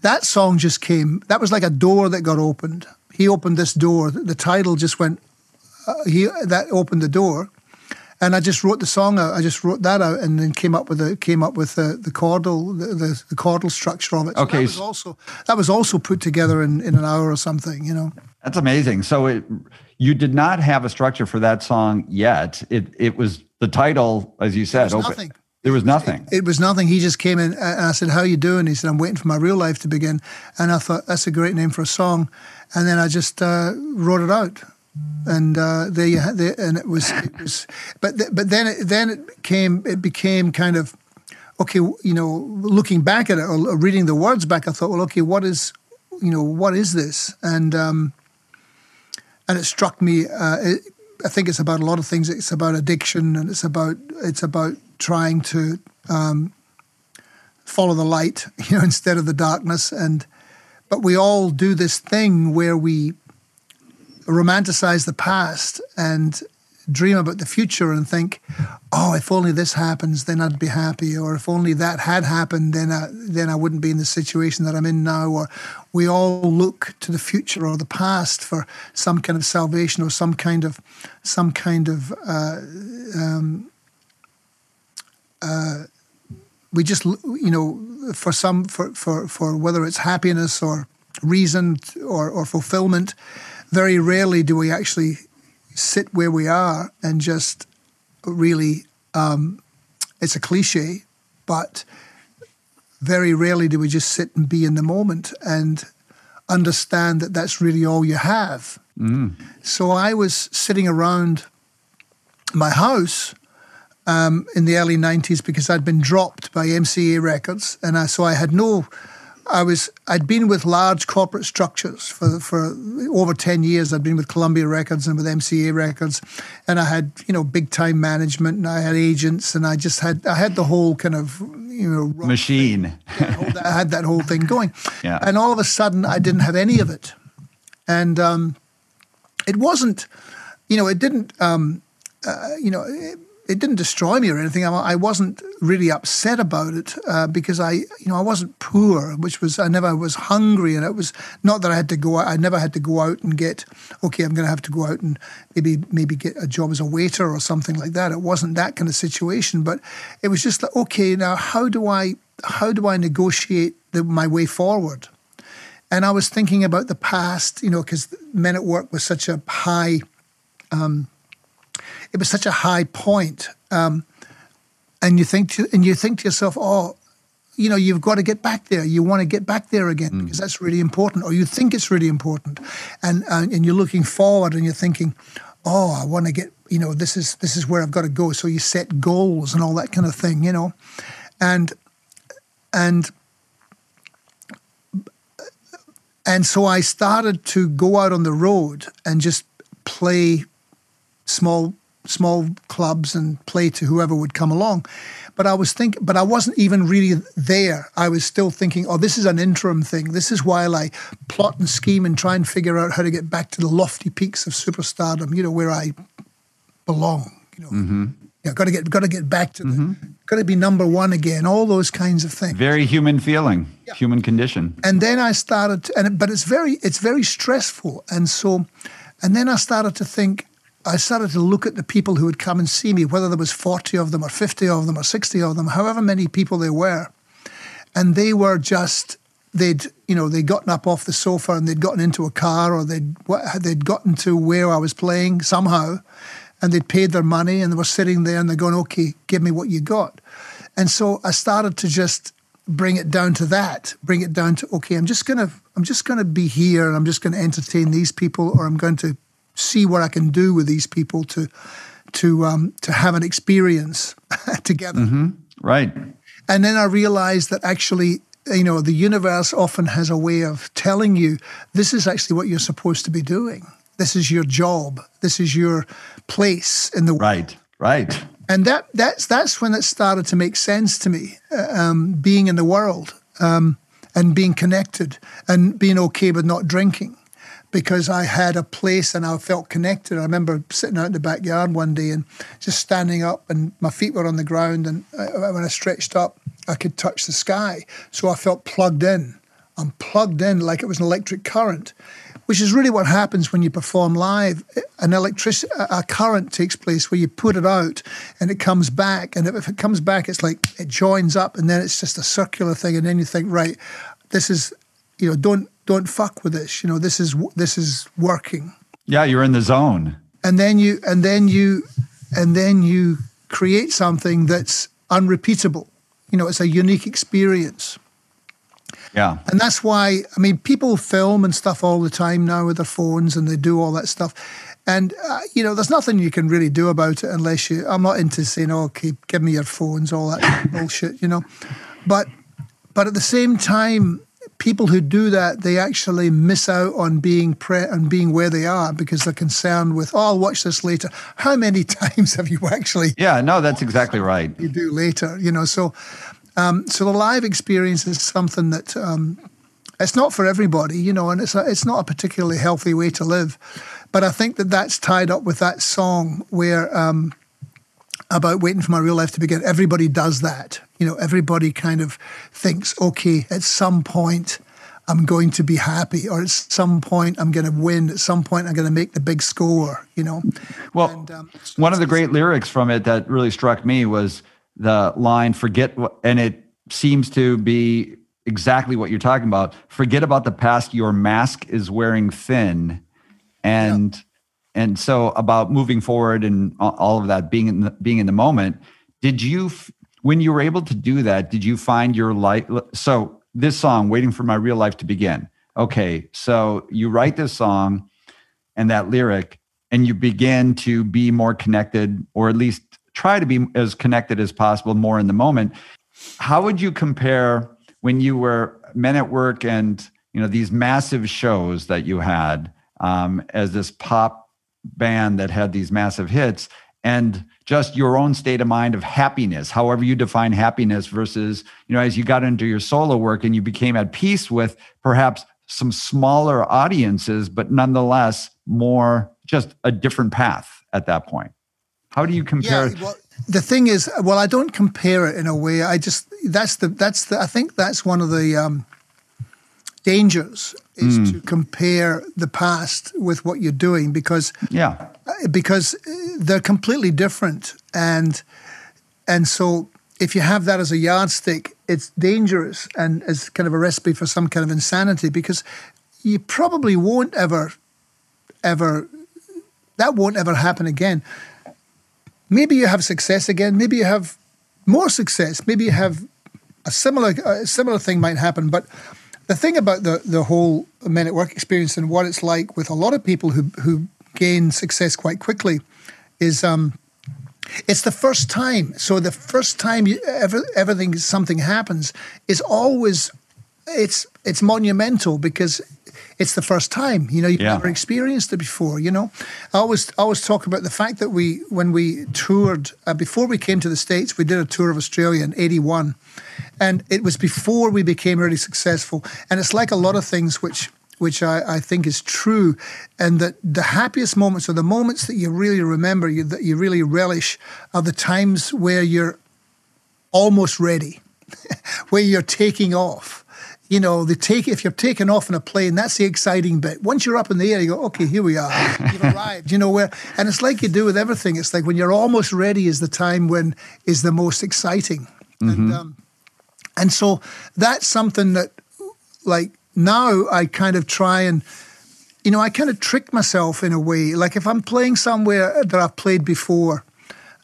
B: that song just came. That was like a door that got opened. He opened this door. The title just went. Uh, he that opened the door, and I just wrote the song out. I just wrote that out, and then came up with the came up with the the chordal the, the, the chordal structure of it. So
A: Okay,
B: that was
A: so-
B: also that was also put together in, in an hour or something. You know.
A: That's amazing. So it, you did not have a structure for that song yet. It it was the title, as you said. open-
B: nothing.
A: There was nothing.
B: It was nothing. He just came in and I said, "How you doing?" He said, "I'm waiting for my real life to begin." And I thought that's a great name for a song, and then I just uh, wrote it out, and uh, there you had there, and it was, it was but th- but then it, then it became it became kind of okay, you know, looking back at it or reading the words back, I thought, well, okay, what is you know what is this? And um, and it struck me. Uh, it, I think it's about a lot of things. It's about addiction, and it's about it's about trying to um, follow the light, [laughs] you know, instead of the darkness. And but we all do this thing where we romanticize the past and dream about the future and think, oh, if only this happens, then I'd be happy, or if only that had happened, then I, then I wouldn't be in the situation that I'm in now. Or we all look to the future or the past for some kind of salvation or some kind of some kind of uh, um, uh, we just you know for some for for for whether it's happiness or reason or or fulfillment. Very rarely do we actually sit where we are and just really um, it's a cliche but very rarely do we just sit and be in the moment and understand that that's really all you have so i was sitting around my house um, in the early 90s because i'd been dropped by mca records and I, so i had no I was I'd been with large corporate structures for for over ten years. I'd been with Columbia Records and with MCA Records, and I had you know big time management and I had agents and I just had I had the whole kind of you know
A: Machine.
B: thing. I had that whole thing going, [laughs]
A: Yeah.
B: and all of a sudden I didn't have any of it, and um, it wasn't you know it didn't um, uh, you know. It, it didn't destroy me or anything. I, wasn't really upset about it uh, because I, you know, I wasn't poor, which was I never was hungry, and it was not that I had to go. out I never had to go out and get. Okay, I'm going to have to go out and maybe maybe get a job as a waiter or something like that. It wasn't that kind of situation, but it was just like, okay, now how do I how do I negotiate the, my way forward? And I was thinking about the past, you know, because Men at Work was such a high it was such a high point. Um, and you think to, and you think to yourself, oh, you know, you've got to get back there. You want to get back there again because that's really important, or you think it's really important, and and, and you're looking forward and you're thinking, oh, I want to get, you know, this is this is where I've got to go. So you set goals and all that kind of thing, you know, and and and so I started to go out on the road and just play small small clubs and play to whoever would come along. But I was thinking, but I wasn't even really there. I was still thinking, oh, this is an interim thing. This is while I plot and scheme and try and figure out how to get back to the lofty peaks of superstardom. You know where I belong. You know, mm-hmm. yeah, got to get got to get back to the, mm-hmm. got to be number one again. All those kinds of things
A: Very human feeling, human condition.
B: and then I started, to, and but it's very it's very stressful, and so, and then I started to think. I started to look at the people who would come and see me, whether there was forty of them or fifty of them or sixty of them, however many people there were, and they were just they'd you know they'd gotten up off the sofa and they'd gotten into a car or they'd, they'd gotten to where I was playing somehow, and they'd paid their money and they were sitting there and they're going, okay, give me what you got, and so I started to just bring it down to that, bring it down to okay, I'm just gonna I'm just gonna be here and I'm just gonna entertain these people or I'm going to see what I can do with these people to to um, to have an experience [laughs] together.
A: Right.
B: And then I realized that actually, you know, the universe often has a way of telling you this is actually what you're supposed to be doing. This is your job. This is your place in the world.
A: Right. Right.
B: And that that's that's when it started to make sense to me, uh, um, being in the world um, and being connected and being okay with not drinking, because I had a place and I felt connected. I remember sitting out in the backyard one day and just standing up, and my feet were on the ground, and uh, when I stretched up, I could touch the sky. So I felt plugged in. I'm plugged in like it was an electric current, which is really what happens when you perform live. An electric a current takes place where you put it out and it comes back, and if it comes back, it's like it joins up, and then it's just a circular thing, and then you think, right, this is, you know, don't don't fuck with this. You know, this is this is working.
A: Yeah, you're in the zone.
B: And then you and then you and then you create something that's unrepeatable. You know, it's a unique experience.
A: Yeah.
B: And that's why, I mean, people film and stuff all the time now with their phones and they do all that stuff. And, uh, you know, there's nothing you can really do about it unless you, I'm not into saying, oh, okay, give me your phones, all that [laughs] bullshit, you know. But, but at the same time, people who do that, they actually miss out on being pre- on being where they are because they're concerned with, oh, I'll watch this later. How many [laughs] times have you actually?
A: Yeah, no, that's exactly right.
B: You do later, you know. So, um, so the live experience is something that um, it's not for everybody, you know, and it's a, it's not a particularly healthy way to live. But I think that that's tied up with that song where. Um, about waiting for my real life to begin. Everybody does that. You know, everybody kind of thinks, okay, at some point I'm going to be happy, or at some point I'm going to win. At some point I'm going to make the big score. You know.
A: Well, and, um, one of the great lyrics from it that really struck me was the line "Forget," what, and it seems to be exactly what you're talking about. Forget about the past. Your mask is wearing thin, and. Yeah and so about moving forward and all of that being in the, being in the moment did you when you were able to do that did you find your life so this song waiting for my real life to begin. Okay so you write this song and that lyric and you begin to be more connected or at least try to be as connected as possible more in the moment. How would you compare when you were men at work and you know these massive shows that you had um, as this pop band that had these massive hits and just your own state of mind of happiness however you define happiness versus you know as you got into your solo work and you became at peace with perhaps some smaller audiences but nonetheless more just a different path at that point. How do you compare
B: yeah, well, the thing is well i don't compare it in a way. I just that's the that's the i think that's one of the um, dangers is mm. to compare the past with what you're doing because
A: yeah.
B: because they're completely different. And and so if you have that as a yardstick it's dangerous and as kind of a recipe for some kind of insanity because you probably won't ever ever that won't ever happen again. Maybe you have success again. Maybe you have more success. Maybe you have a similar a similar thing might happen. But the thing about the, the whole men at work experience and what it's like with a lot of people who, who gain success quite quickly is um, it's the first time. So the first time you, ever, everything something happens is always it's it's monumental because it's the first time. You know, you've yeah. never experienced it before. You know, I always I always talk about the fact that we when we toured uh, before we came to the states, we did a tour of Australia in '81, and it was before we became really successful. And it's like a lot of things which which I, I, think is true, and that the happiest moments or the moments that you really remember, you, that you really relish, are the times where you're almost ready, [laughs] where you're taking off you know, the take if you're taking off in a plane, that's the exciting bit. Once you're up in the air, you go, okay, here we are. [laughs] You've arrived. You know where, and it's like you do with everything. It's like when you're almost ready is the time when is the most exciting, mm-hmm. and um, and so that's something that, like now, I kind of try and. You know, I kind of trick myself in a way. Like if I'm playing somewhere that I've played before,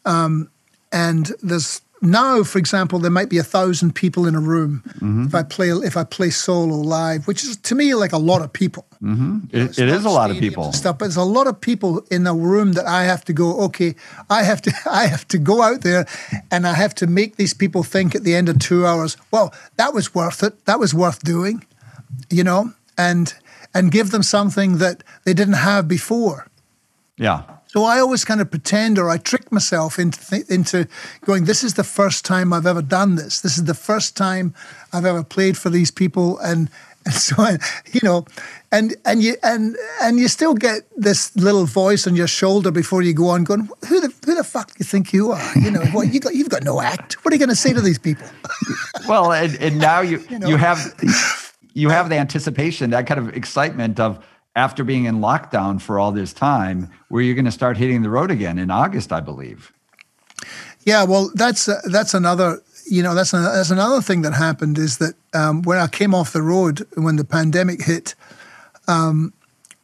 B: um, and there's now, for example, there might be a thousand people in a room mm-hmm. if I play if I play solo live, which is to me like a lot of people.
A: Mm-hmm. It, it is a lot of people.
B: Stuff, but there's a lot of people in the room that I have to go. Okay, I have to [laughs] I have to go out there, and I have to make these people think at the end of two hours. Well, that was worth it. That was worth doing, you know, and and give them something that they didn't have before.
A: Yeah.
B: So I always kind of pretend or I trick myself into th- into going. This is the first time I've ever done this. This is the first time I've ever played for these people, and [laughs] and so I, you know, and and you and and you still get this little voice on your shoulder before you go on, going, who the who the fuck do you think you are? You know, what you got? You've got no act. What are you going to say to these people? [laughs]
A: well, and, and now you [laughs] you, know? you have you have the anticipation, that kind of excitement of after being in lockdown for all this time, where you're going to start hitting the road again in August, I believe.
B: Yeah, well, that's uh, that's another you know that's, that's another thing that happened is that um, when I came off the road when the pandemic hit, um,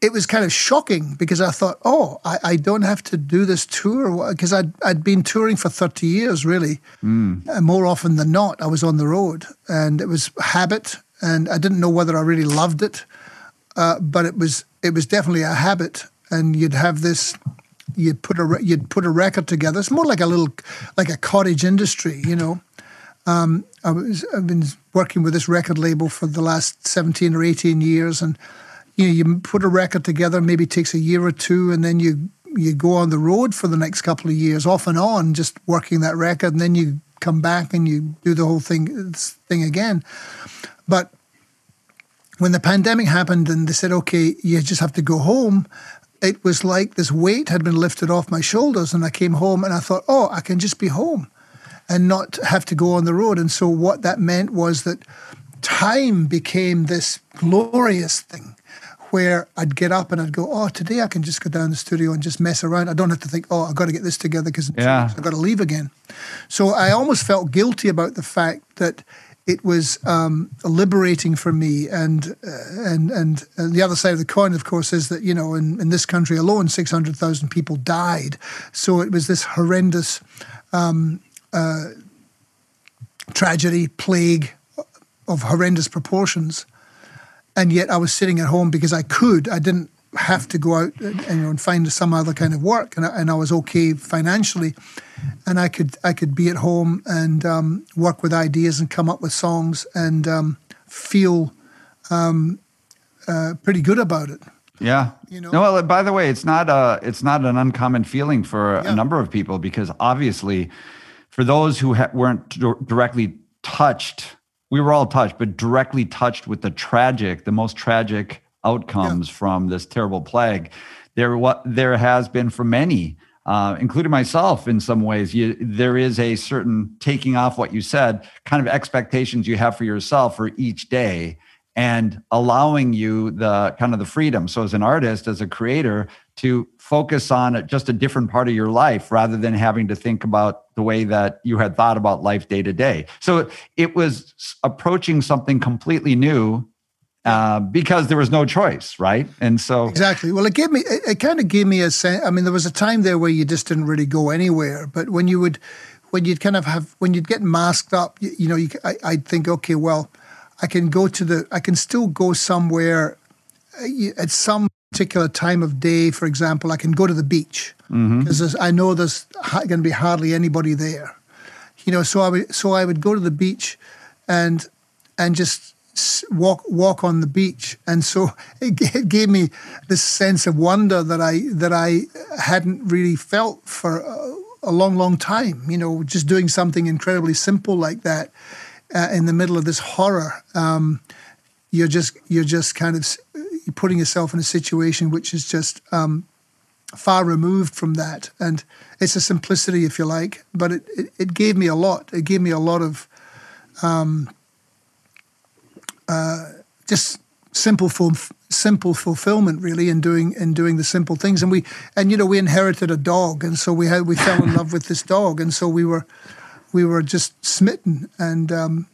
B: it was kind of shocking because I thought, oh, I, I don't have to do this tour because I'd, I'd been touring for 30 years, really. Mm. And more often than not, I was on the road. And it was habit, and I didn't know whether I really loved it. Uh, but it was it was definitely a habit, and you'd have this. You'd put a you'd put a record together. It's more like a little like a cottage industry, you know. Um, I was, I've been working with this record label for the last 17 or 18 years, and you know, you put a record together, maybe takes a year or two, and then you you go on the road for the next couple of years, off and on, just working that record, and then you come back and you do the whole thing thing again. But when the pandemic happened and they said, okay, you just have to go home, it was like this weight had been lifted off my shoulders. And I came home and I thought, oh, I can just be home and not have to go on the road. And so what that meant was that time became this glorious thing where I'd get up and I'd go, oh, today I can just go down the studio and just mess around. I don't have to think, oh, I've got to get this together because yeah. I've got to leave again. So I almost felt guilty about the fact that it was um, liberating for me. And, uh, and, and and the other side of the coin, of course, is that you know in, in this country alone, six hundred thousand people died. So it was this horrendous um, uh, tragedy, plague of horrendous proportions. And yet I was sitting at home because I could. I didn't have to go out and, you know, and find some other kind of work, and I, and I was okay financially, and I could I could be at home and um, work with ideas and come up with songs and um, feel um, uh, pretty good about it.
A: Yeah. You know? No, well, by the way, it's not a it's not an uncommon feeling for yeah. a number of people because obviously, for those who ha- weren't d- directly touched, we were all touched, but directly touched with the tragic, the most tragic outcomes yeah. from this terrible plague. There, what there has been for many, uh, including myself, in some ways. You, there is a certain taking off what you said, kind of expectations you have for yourself for each day, and allowing you the kind of the freedom. So, as an artist, as a creator, to focus on just a different part of your life rather than having to think about the way that you had thought about life day to day. So it was approaching something completely new uh, because there was no choice, right? And so
B: exactly. Well, it gave me it, it kind of gave me a sense. I mean, there was a time there where you just didn't really go anywhere, but when you would, when you'd kind of have when you'd get masked up, you, you know, you, I, I'd think, okay, well, I can go to the, I can still go somewhere uh, at some particular time of day. For example, I can go to the beach because mm-hmm. I know there's going to be hardly anybody there. You know, so I would so I would go to the beach, and and just walk walk on the beach, and so [laughs] it, gave me this sense of wonder that I that I hadn't really felt for a, a long, long time. You know, just doing something incredibly simple like that uh, in the middle of this horror. Um, you're just you're just kind of putting yourself in a situation which is just um, far removed from that, and it's a simplicity, if you like, but it, it, it gave me a lot. It gave me a lot of um, uh, just simple simple fulfillment really in doing in doing the simple things and we and you know we inherited a dog and so we had we fell in love with this dog and so we were we were just smitten and um,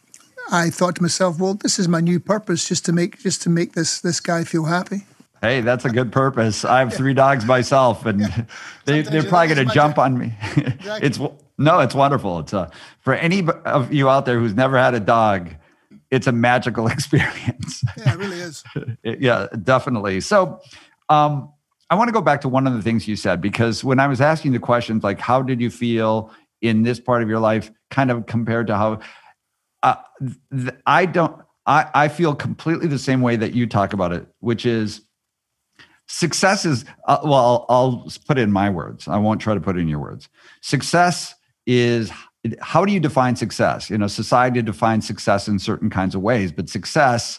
B: I thought to myself well this is my new purpose just to make just to make this this guy feel happy
A: Hey, that's a good purpose. I have three dogs myself, and yeah. [laughs] they, they're probably going to jump on me. [laughs] Exactly. it's no, it's wonderful. It's uh, for any of you out there who's never had a dog it's a magical [laughs] experience.
B: Yeah, it really is. [laughs]
A: yeah, definitely. So, um, I want to go back to one of the things you said because when I was asking the questions, like, how did you feel in this part of your life, kind of compared to how uh, th- I don't, I, I feel completely the same way that you talk about it, which is success is, uh, well, I'll, I'll put it in my words. I won't try to put it in your words. Success is how do you define success? You know, society defines success in certain kinds of ways, but success,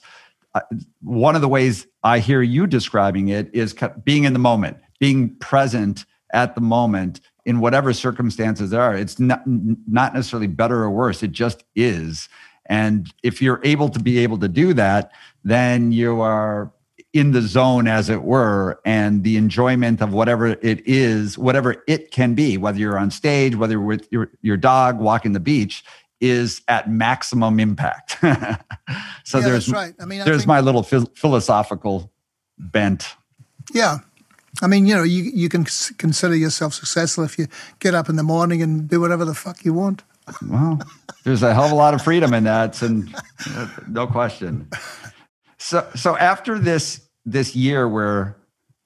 A: uh, one of the ways I hear you describing it is being in the moment, being present at the moment in whatever circumstances there are. It's not not necessarily better or worse. It just is. And if you're able to be able to do that, then you are in the zone, as it were, and the enjoyment of whatever it is, whatever it can be, whether you're on stage, whether you're with your, your dog walking the beach, is at maximum impact. [laughs] so
B: Yeah,
A: there's
B: that's right. I mean, I
A: there's
B: think-
A: my little phil- philosophical bent.
B: Yeah. I mean, you know, you, you can consider yourself successful if you get up in the morning and do whatever the fuck you want.
A: Well, there's a hell of a lot of freedom in that, and uh, no question. [laughs] So, so after this this year where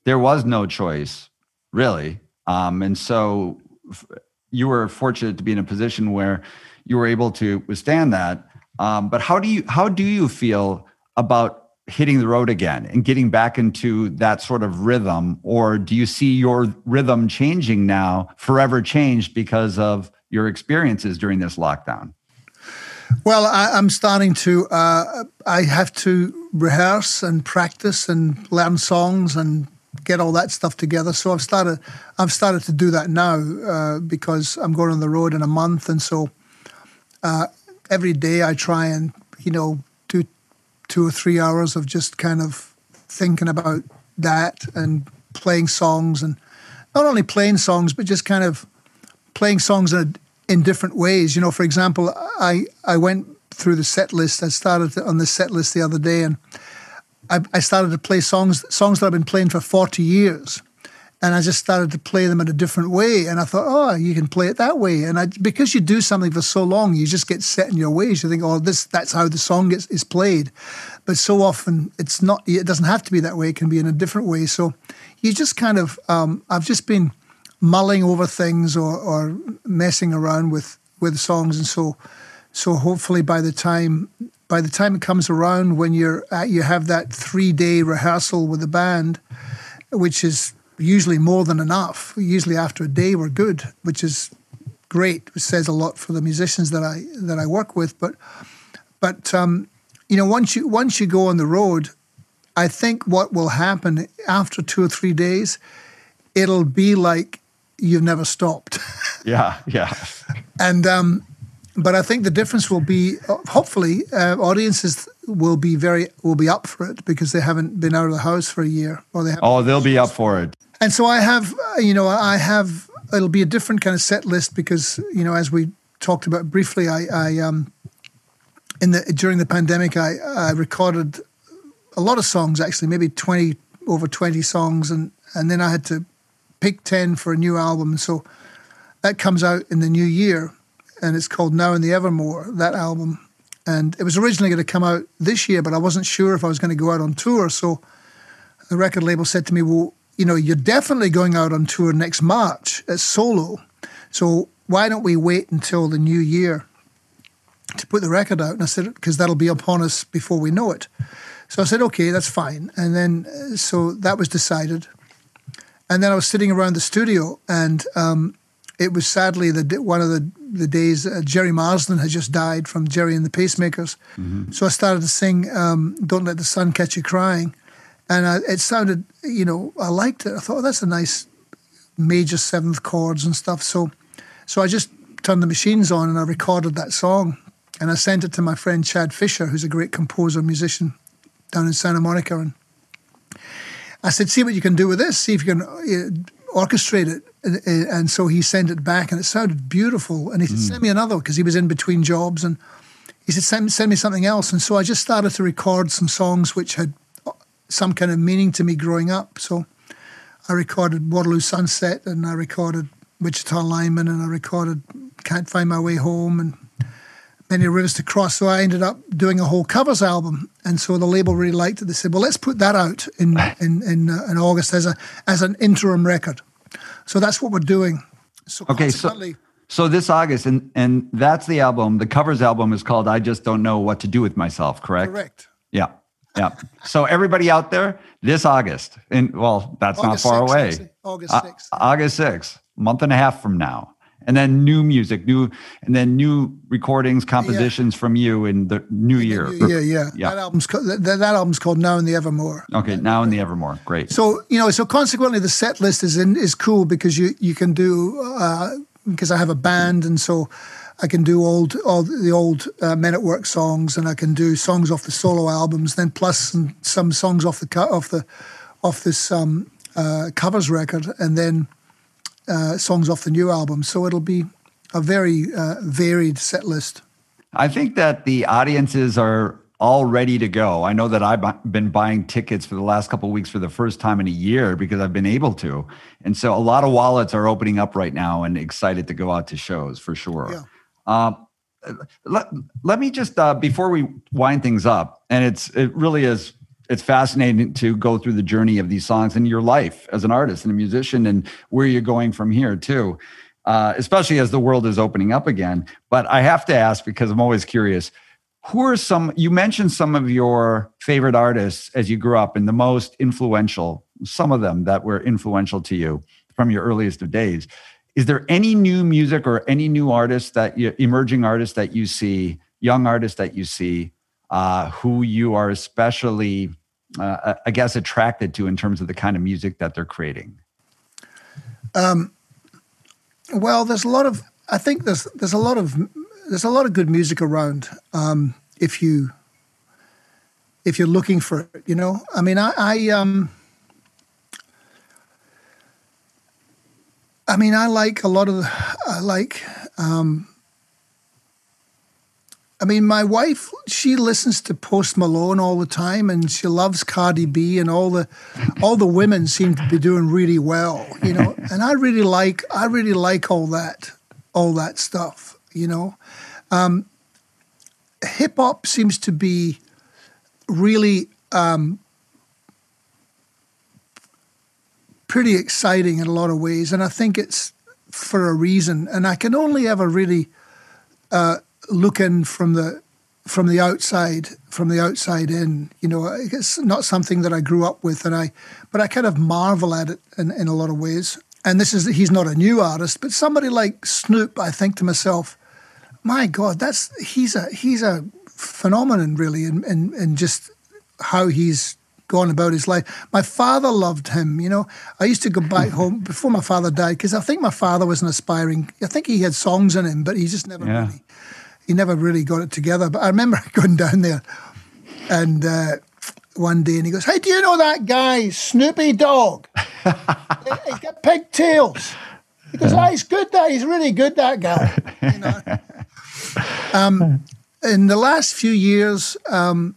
A: there was no choice, really, um, and so f- you were fortunate to be in a position where you were able to withstand that. Um, but how do you how do you feel about hitting the road again and getting back into that sort of rhythm, or do you see your rhythm changing now, forever changed because of your experiences during this lockdown?
B: Well, I, I'm starting to. Uh, I have to rehearse and practice and learn songs and get all that stuff together. So I've started. I've started to do that now uh, because I'm going on the road in a month, and so uh, every day I try and you know do two or three hours of just kind of thinking about that and playing songs and not only playing songs but just kind of playing songs in, in different ways. You know, for example, I I went through the set list. I started on the set list the other day, and I, I started to play songs songs that I've been playing for forty years, and I just started to play them in a different way. And I thought, oh, you can play it that way. And I, because you do something for so long, you just get set in your ways. You think, oh, this that's how the song gets is played. But so often it's not. It doesn't have to be that way. It can be in a different way. So you just kind of. Um, I've just been mulling over things or, or messing around with with songs, and so so hopefully by the time by the time it comes around when you're at, you have that three day rehearsal with the band, which is usually more than enough. Usually after a day we're good, which is great. Which says a lot for the musicians that I that I work with. But but um, you know once you once you go on the road, I think what will happen after two or three days, it'll be like you've never stopped.
A: Yeah, yeah. [laughs]
B: And um, but I think the difference will be uh, hopefully uh, audiences will be very will be up for it because they haven't been out of the house for a year or they
A: oh they'll be up for it.
B: And so I have uh, you know I have it'll be a different kind of set list because you know as we talked about briefly I, I um in the during the pandemic I, I recorded a lot of songs actually maybe 20 over 20 songs. And and then I had to pick 10 for a new album. And so that comes out in the new year and it's called Now and the Evermore, that album. And it was originally going to come out this year, but I wasn't sure if I was going to go out on tour. So the record label said to me, Well, you know, you're definitely going out on tour next March as solo. So why don't we wait until the new year to put the record out? And I said, Because that'll be upon us before we know it. So I said, Okay, that's fine. And then, uh, so that was decided. And then I was sitting around the studio, and um, it was sadly the one of the the days uh, Gerry Marsden had just died from Gerry and the Pacemakers. So I started to sing um, "Don't Let the Sun Catch You Crying," and I, it sounded, you know, I liked it. I thought oh, that's a nice major seventh chords and stuff. So, so I just turned the machines on and I recorded that song, and I sent it to my friend Chad Fischer, who's a great composer musician down in Santa Monica, and I said, see what you can do with this. See if you can uh, orchestrate it. And, and so he sent it back, and it sounded beautiful. And he said, send me another because he was in between jobs. And he said, send, send me something else. And so I just started to record some songs which had uh, some kind of meaning to me growing up. So I recorded Waterloo Sunset, and I recorded Wichita Lineman, and I recorded Can't Find My Way Home, and Many Rivers to Cross. So I ended up doing a whole covers album, and so the label really liked it. They said, "Well, let's put that out in in in, uh, in August as a as an interim record." So that's what we're doing. So
A: Okay, so so this August, and and that's the album. The covers album is called "I Just Don't Know What to Do with Myself." Correct.
B: correct.
A: Yeah. Yeah. So everybody out there, this August, and well, that's
B: August
A: not far
B: 6th,
A: away.
B: August
A: Uh,
B: 6th.
A: August 6th, month and a half from now. And then new music, new and then new recordings, compositions from you in the new year.
B: Yeah, yeah.
A: Yeah.
B: That album's called, that, that album's called Now and the Evermore.
A: Okay, now in the Evermore. Great.
B: So you know, so consequently, the set list is in, is cool because you you can do uh, because I have a band, and so I can do old, all the old uh, Men at Work songs, and I can do songs off the solo albums, then plus some, some songs off the off the off this um, uh, covers record, and then uh, songs off the new album. So it'll be a very uh, varied set list.
A: I think that the audiences are all ready to go. I know that I've been buying tickets for the last couple weeks for the first time in a year because I've been able to. And so a lot of wallets are opening up right now and excited to go out to shows for sure. Yeah. Um, let, let me just uh, before we wind things up, and it's it really is it's fascinating to go through the journey of these songs and your life as an artist and a musician and where you're going from here too, uh, especially as the world is opening up again. But I have to ask because I'm always curious who are some you mentioned some of your favorite artists as you grew up and the most influential some of them that were influential to you from your earliest of days is there any new music or any new artists that you emerging artists that you see young artists that you see uh, who you are especially uh, i guess attracted to in terms of the kind of music that they're creating um,
B: well there's a lot of i think there's there's a lot of there's a lot of good music around um, if you if you're looking for it. You know, I mean, I, I um, I mean, I like a lot of. I like. Um, I mean, my wife, she listens to Post Malone all the time, and she loves Cardi B, and all the, all the women seem to be doing really well, you know. [laughs] and I really like, I really like all that, all that stuff, you know. Um, Hip hop seems to be really um, pretty exciting in a lot of ways, and I think it's for a reason. And I can only ever really uh, look in from the from the outside, from the outside in. You know, it's not something that I grew up with, and I, but I kind of marvel at it in, in a lot of ways. And this is he's not a new artist, but somebody like Snoop, I think to myself, my God, that's he's a he's a phenomenon really, and and and just how he's gone about his life. My father loved him. You know, I used to go back home [laughs] before my father died because I think my father was an aspiring. I think he had songs in him, but he just never yeah. really he never really got it together. But I remember [laughs] going down there and. Uh, one day and he goes, Hey, do you know that guy, Snoopy Dog? [laughs] he's got pigtails. He goes, Oh, he's good, that he's really good, that guy. You know? [laughs] Um, in the last few years, um,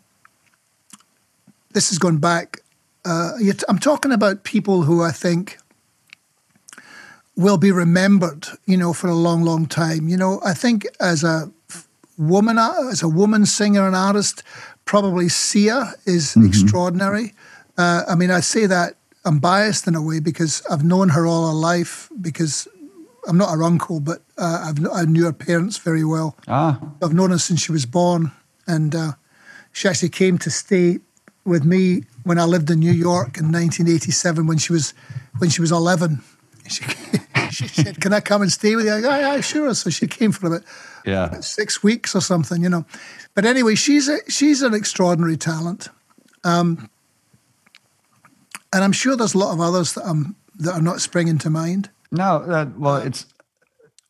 B: this has gone back. Uh, I'm talking about people who I think will be remembered, you know, for a long, long time. You know, I think as a woman, as a woman singer and artist, probably Sia is mm-hmm. extraordinary. Uh, I mean, I say that I'm biased in a way because I've known her all her life because I'm not her uncle, but uh, I've, I knew her parents very well. Ah. I've known her since she was born, and uh, she actually came to stay with me when I lived in New York in 1987 when she was when she was 11. She, [laughs] she said, "Can I come and stay with you?" I go, "Yeah, sure." So she came for about yeah six weeks or something, you know. But anyway, she's a, she's an extraordinary talent, um, and I'm sure there's a lot of others that I'm that are not springing to mind.
A: No, that, well, it's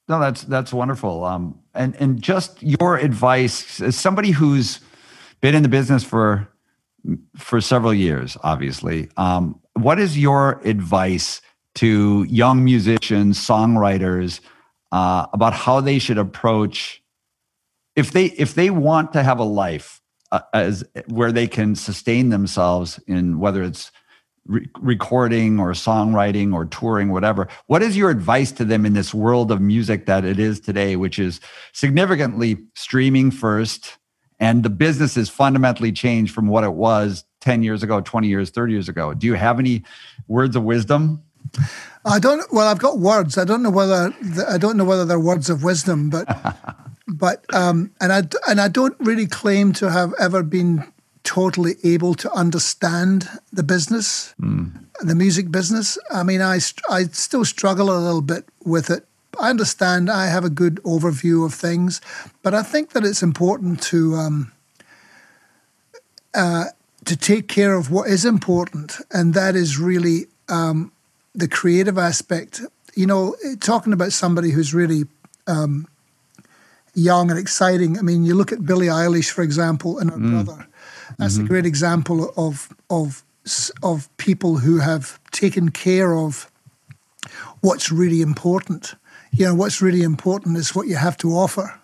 A: no, that's that's wonderful. Um, and and just your advice as somebody who's been in the business for for several years, obviously. Um, what is your advice to young musicians, songwriters uh, about how they should approach if they if they want to have a life uh, as where they can sustain themselves in whether it's re- recording or songwriting or touring, whatever. What is your advice to them in this world of music that it is today, which is significantly streaming first? And the business has fundamentally changed from what it was 10 years ago, 20 years, 30 years ago. Do you have any words of wisdom?
B: I don't. Well, I've got words. I don't know whether I don't know whether they're words of wisdom, but [laughs] but um, and I and I don't really claim to have ever been totally able to understand the business, mm. the music business. I mean, I, I still struggle a little bit with it. I understand, I have a good overview of things, but I think that it's important to. Um, uh, to take care of what is important, and that is really um, the creative aspect. You know, talking about somebody who's really um, young and exciting. I mean, you look at Billie Eilish, for example, and her mm. brother. That's mm-hmm. a great example of of of people who have taken care of what's really important. You know, what's really important is what you have to offer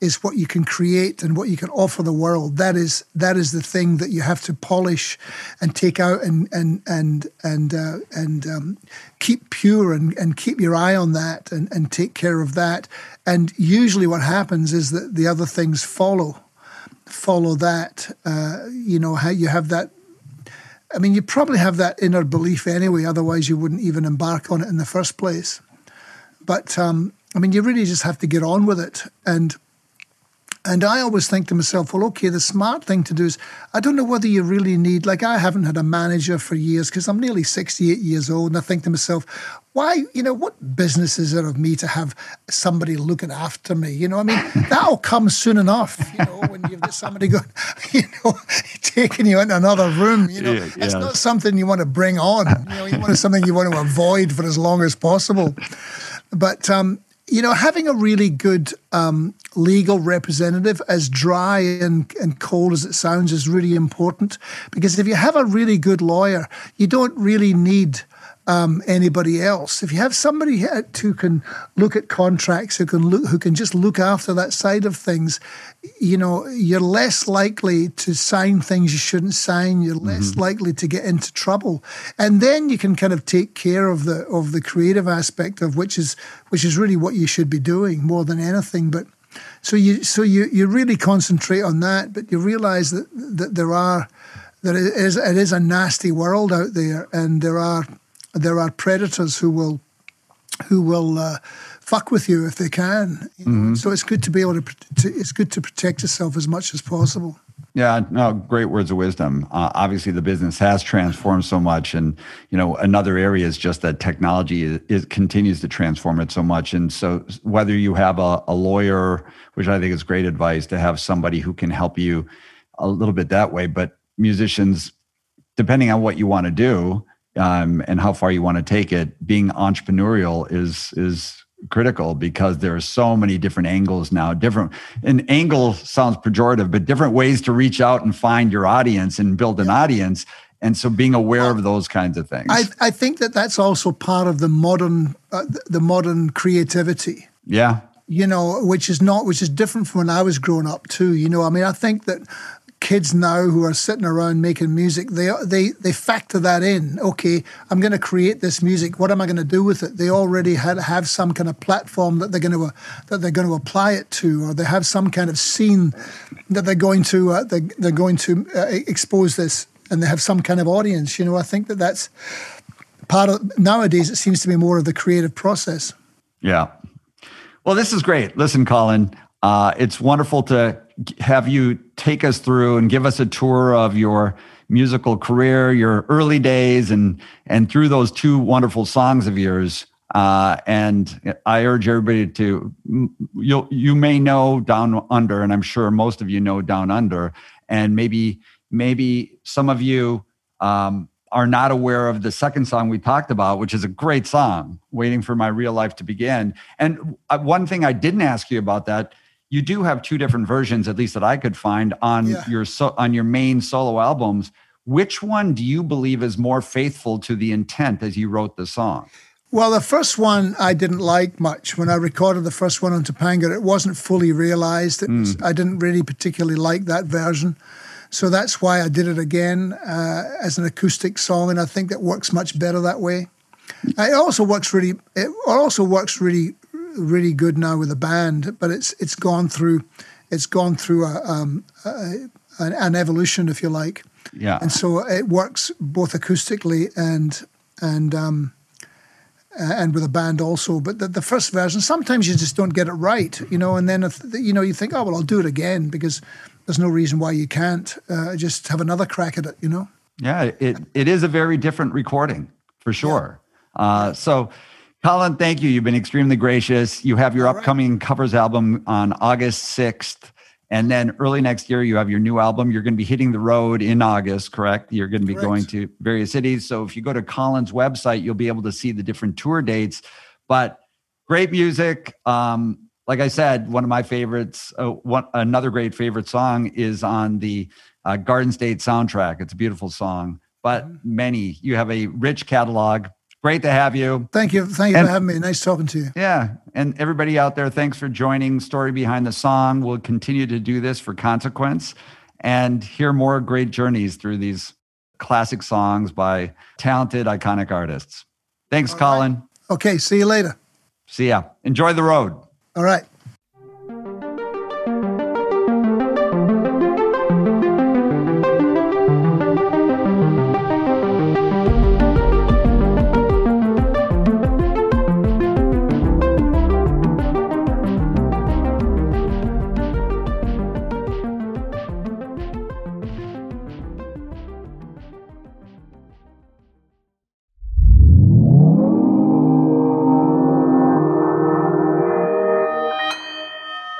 B: is what you can create and what you can offer the world. That is that is the thing that you have to polish and take out and and and and uh, and um, keep pure and, and keep your eye on that and, and take care of that. And usually, what happens is that the other things follow follow that. Uh, you know how you have that. I mean, you probably have that inner belief anyway. Otherwise, you wouldn't even embark on it in the first place. But um, I mean, you really just have to get on with it and and I always think to myself, well, okay, the smart thing to do is, I don't know whether you really need, like, I haven't had a manager for years because I'm nearly 68 years old. And I think to myself, why, you know, what business is it of me to have somebody looking after me? You know, I mean, [laughs] that'll come soon enough, you know, when you've got somebody going, [laughs] you know, [laughs] taking you into another room, you know, yeah, yeah. it's not something you want to bring on. You know, you want something you want to avoid for as long as possible. But, um, you know, having a really good um, legal representative, as dry and, and cold as it sounds, is really important. Because if you have a really good lawyer, you don't really need um, anybody else. If you have somebody who can look at contracts, who can look, who can just look after that side of things, you know, you're less likely to sign things you shouldn't sign. You're less mm-hmm. likely to get into trouble, and then you can kind of take care of the of the creative aspect of which is which is really what you should be doing more than anything. But so you so you you really concentrate on that, but you realize that that there are that it is it is a nasty world out there, and there are there are predators who will who will uh, fuck with you if they can. You know? mm-hmm. So it's good to be able to, to, it's good to protect yourself as much as possible.
A: Yeah, no, great words of wisdom. Uh, obviously, the business has transformed so much, and you know, another area is just that technology is, is continues to transform it so much. And so, whether you have a, a lawyer, which I think is great advice, to have somebody who can help you a little bit that way, but musicians, depending on what you want to do, um, and how far you want to take it, being entrepreneurial is is critical because there are so many different angles now. Different an angle sounds pejorative, but different ways to reach out and find your audience and build an audience. And so, being aware of those kinds of things.
B: I, I think that that's also part of the modern uh, the modern creativity.
A: Yeah,
B: you know, which is not which is different from when I was growing up too. You know, I mean, I think that kids now who are sitting around making music, they they they factor that in. Okay, I'm going to create this music. What am I going to do with it? They already had have some kind of platform that they're going to uh, that they're going to apply it to, or they have some kind of scene that they're going to uh, they, they're going to uh, expose this, and they have some kind of audience. You know, I think that that's part of nowadays. It seems to be more of the creative process.
A: Yeah. Well, this is great. Listen, Colin, uh, it's wonderful to have you take us through and give us a tour of your musical career, your early days, and and through those two wonderful songs of yours. Uh, and I urge everybody to you you may know Down Under, and I'm sure most of you know Down Under, and maybe maybe some of you um, are not aware of the second song we talked about, which is a great song, "Waiting for My Real Life to Begin." And uh, one thing I didn't ask you about that you do have two different versions, at least that I could find on yeah. your so, on your main solo albums. Which one do you believe is more faithful to the intent as you wrote the song?
B: Well, the first one I didn't like much. When I recorded the first one on Topanga, it wasn't fully realized. It was, mm. I didn't really particularly like that version. So that's why I did it again uh, as an acoustic song, and I think that works much better that way. It also works really. It also works really really good now with the band, but it's it's gone through it's gone through a, um, a, an evolution, if you like.
A: Yeah.
B: And so it works both acoustically and and um, and with a band also. But the, the, first version, sometimes you just don't get it right, you know. And then if, you know you think, oh well, I'll do it again because there's no reason why you can't. Uh, just have another crack at it, you know.
A: Yeah, it it is a very different recording for sure. Yeah. Uh, so Colin, thank you. You've been extremely gracious. You have your All upcoming right. covers album on August 6th. And then early next year, you have your new album. You're going to be hitting the road in August, correct? You're going to be correct. going to various cities. So if you go to Colin's website, you'll be able to see the different tour dates. But great music. Um, like I said, one of my favorites, uh, one another great favorite song is on the uh, Garden State soundtrack. It's a beautiful song, but many. You have a rich catalog. Great to have you.
B: Thank you. Thank you
A: And-
B: for having me. Nice talking to you.
A: Yeah. And everybody out there, thanks for joining Story Behind the Song. We'll continue to do this for Consequence and hear more great journeys through these classic songs by talented, iconic artists. Thanks,
B: All right.
A: Colin.
B: Okay. See you later.
A: See ya. Enjoy the road.
B: All right.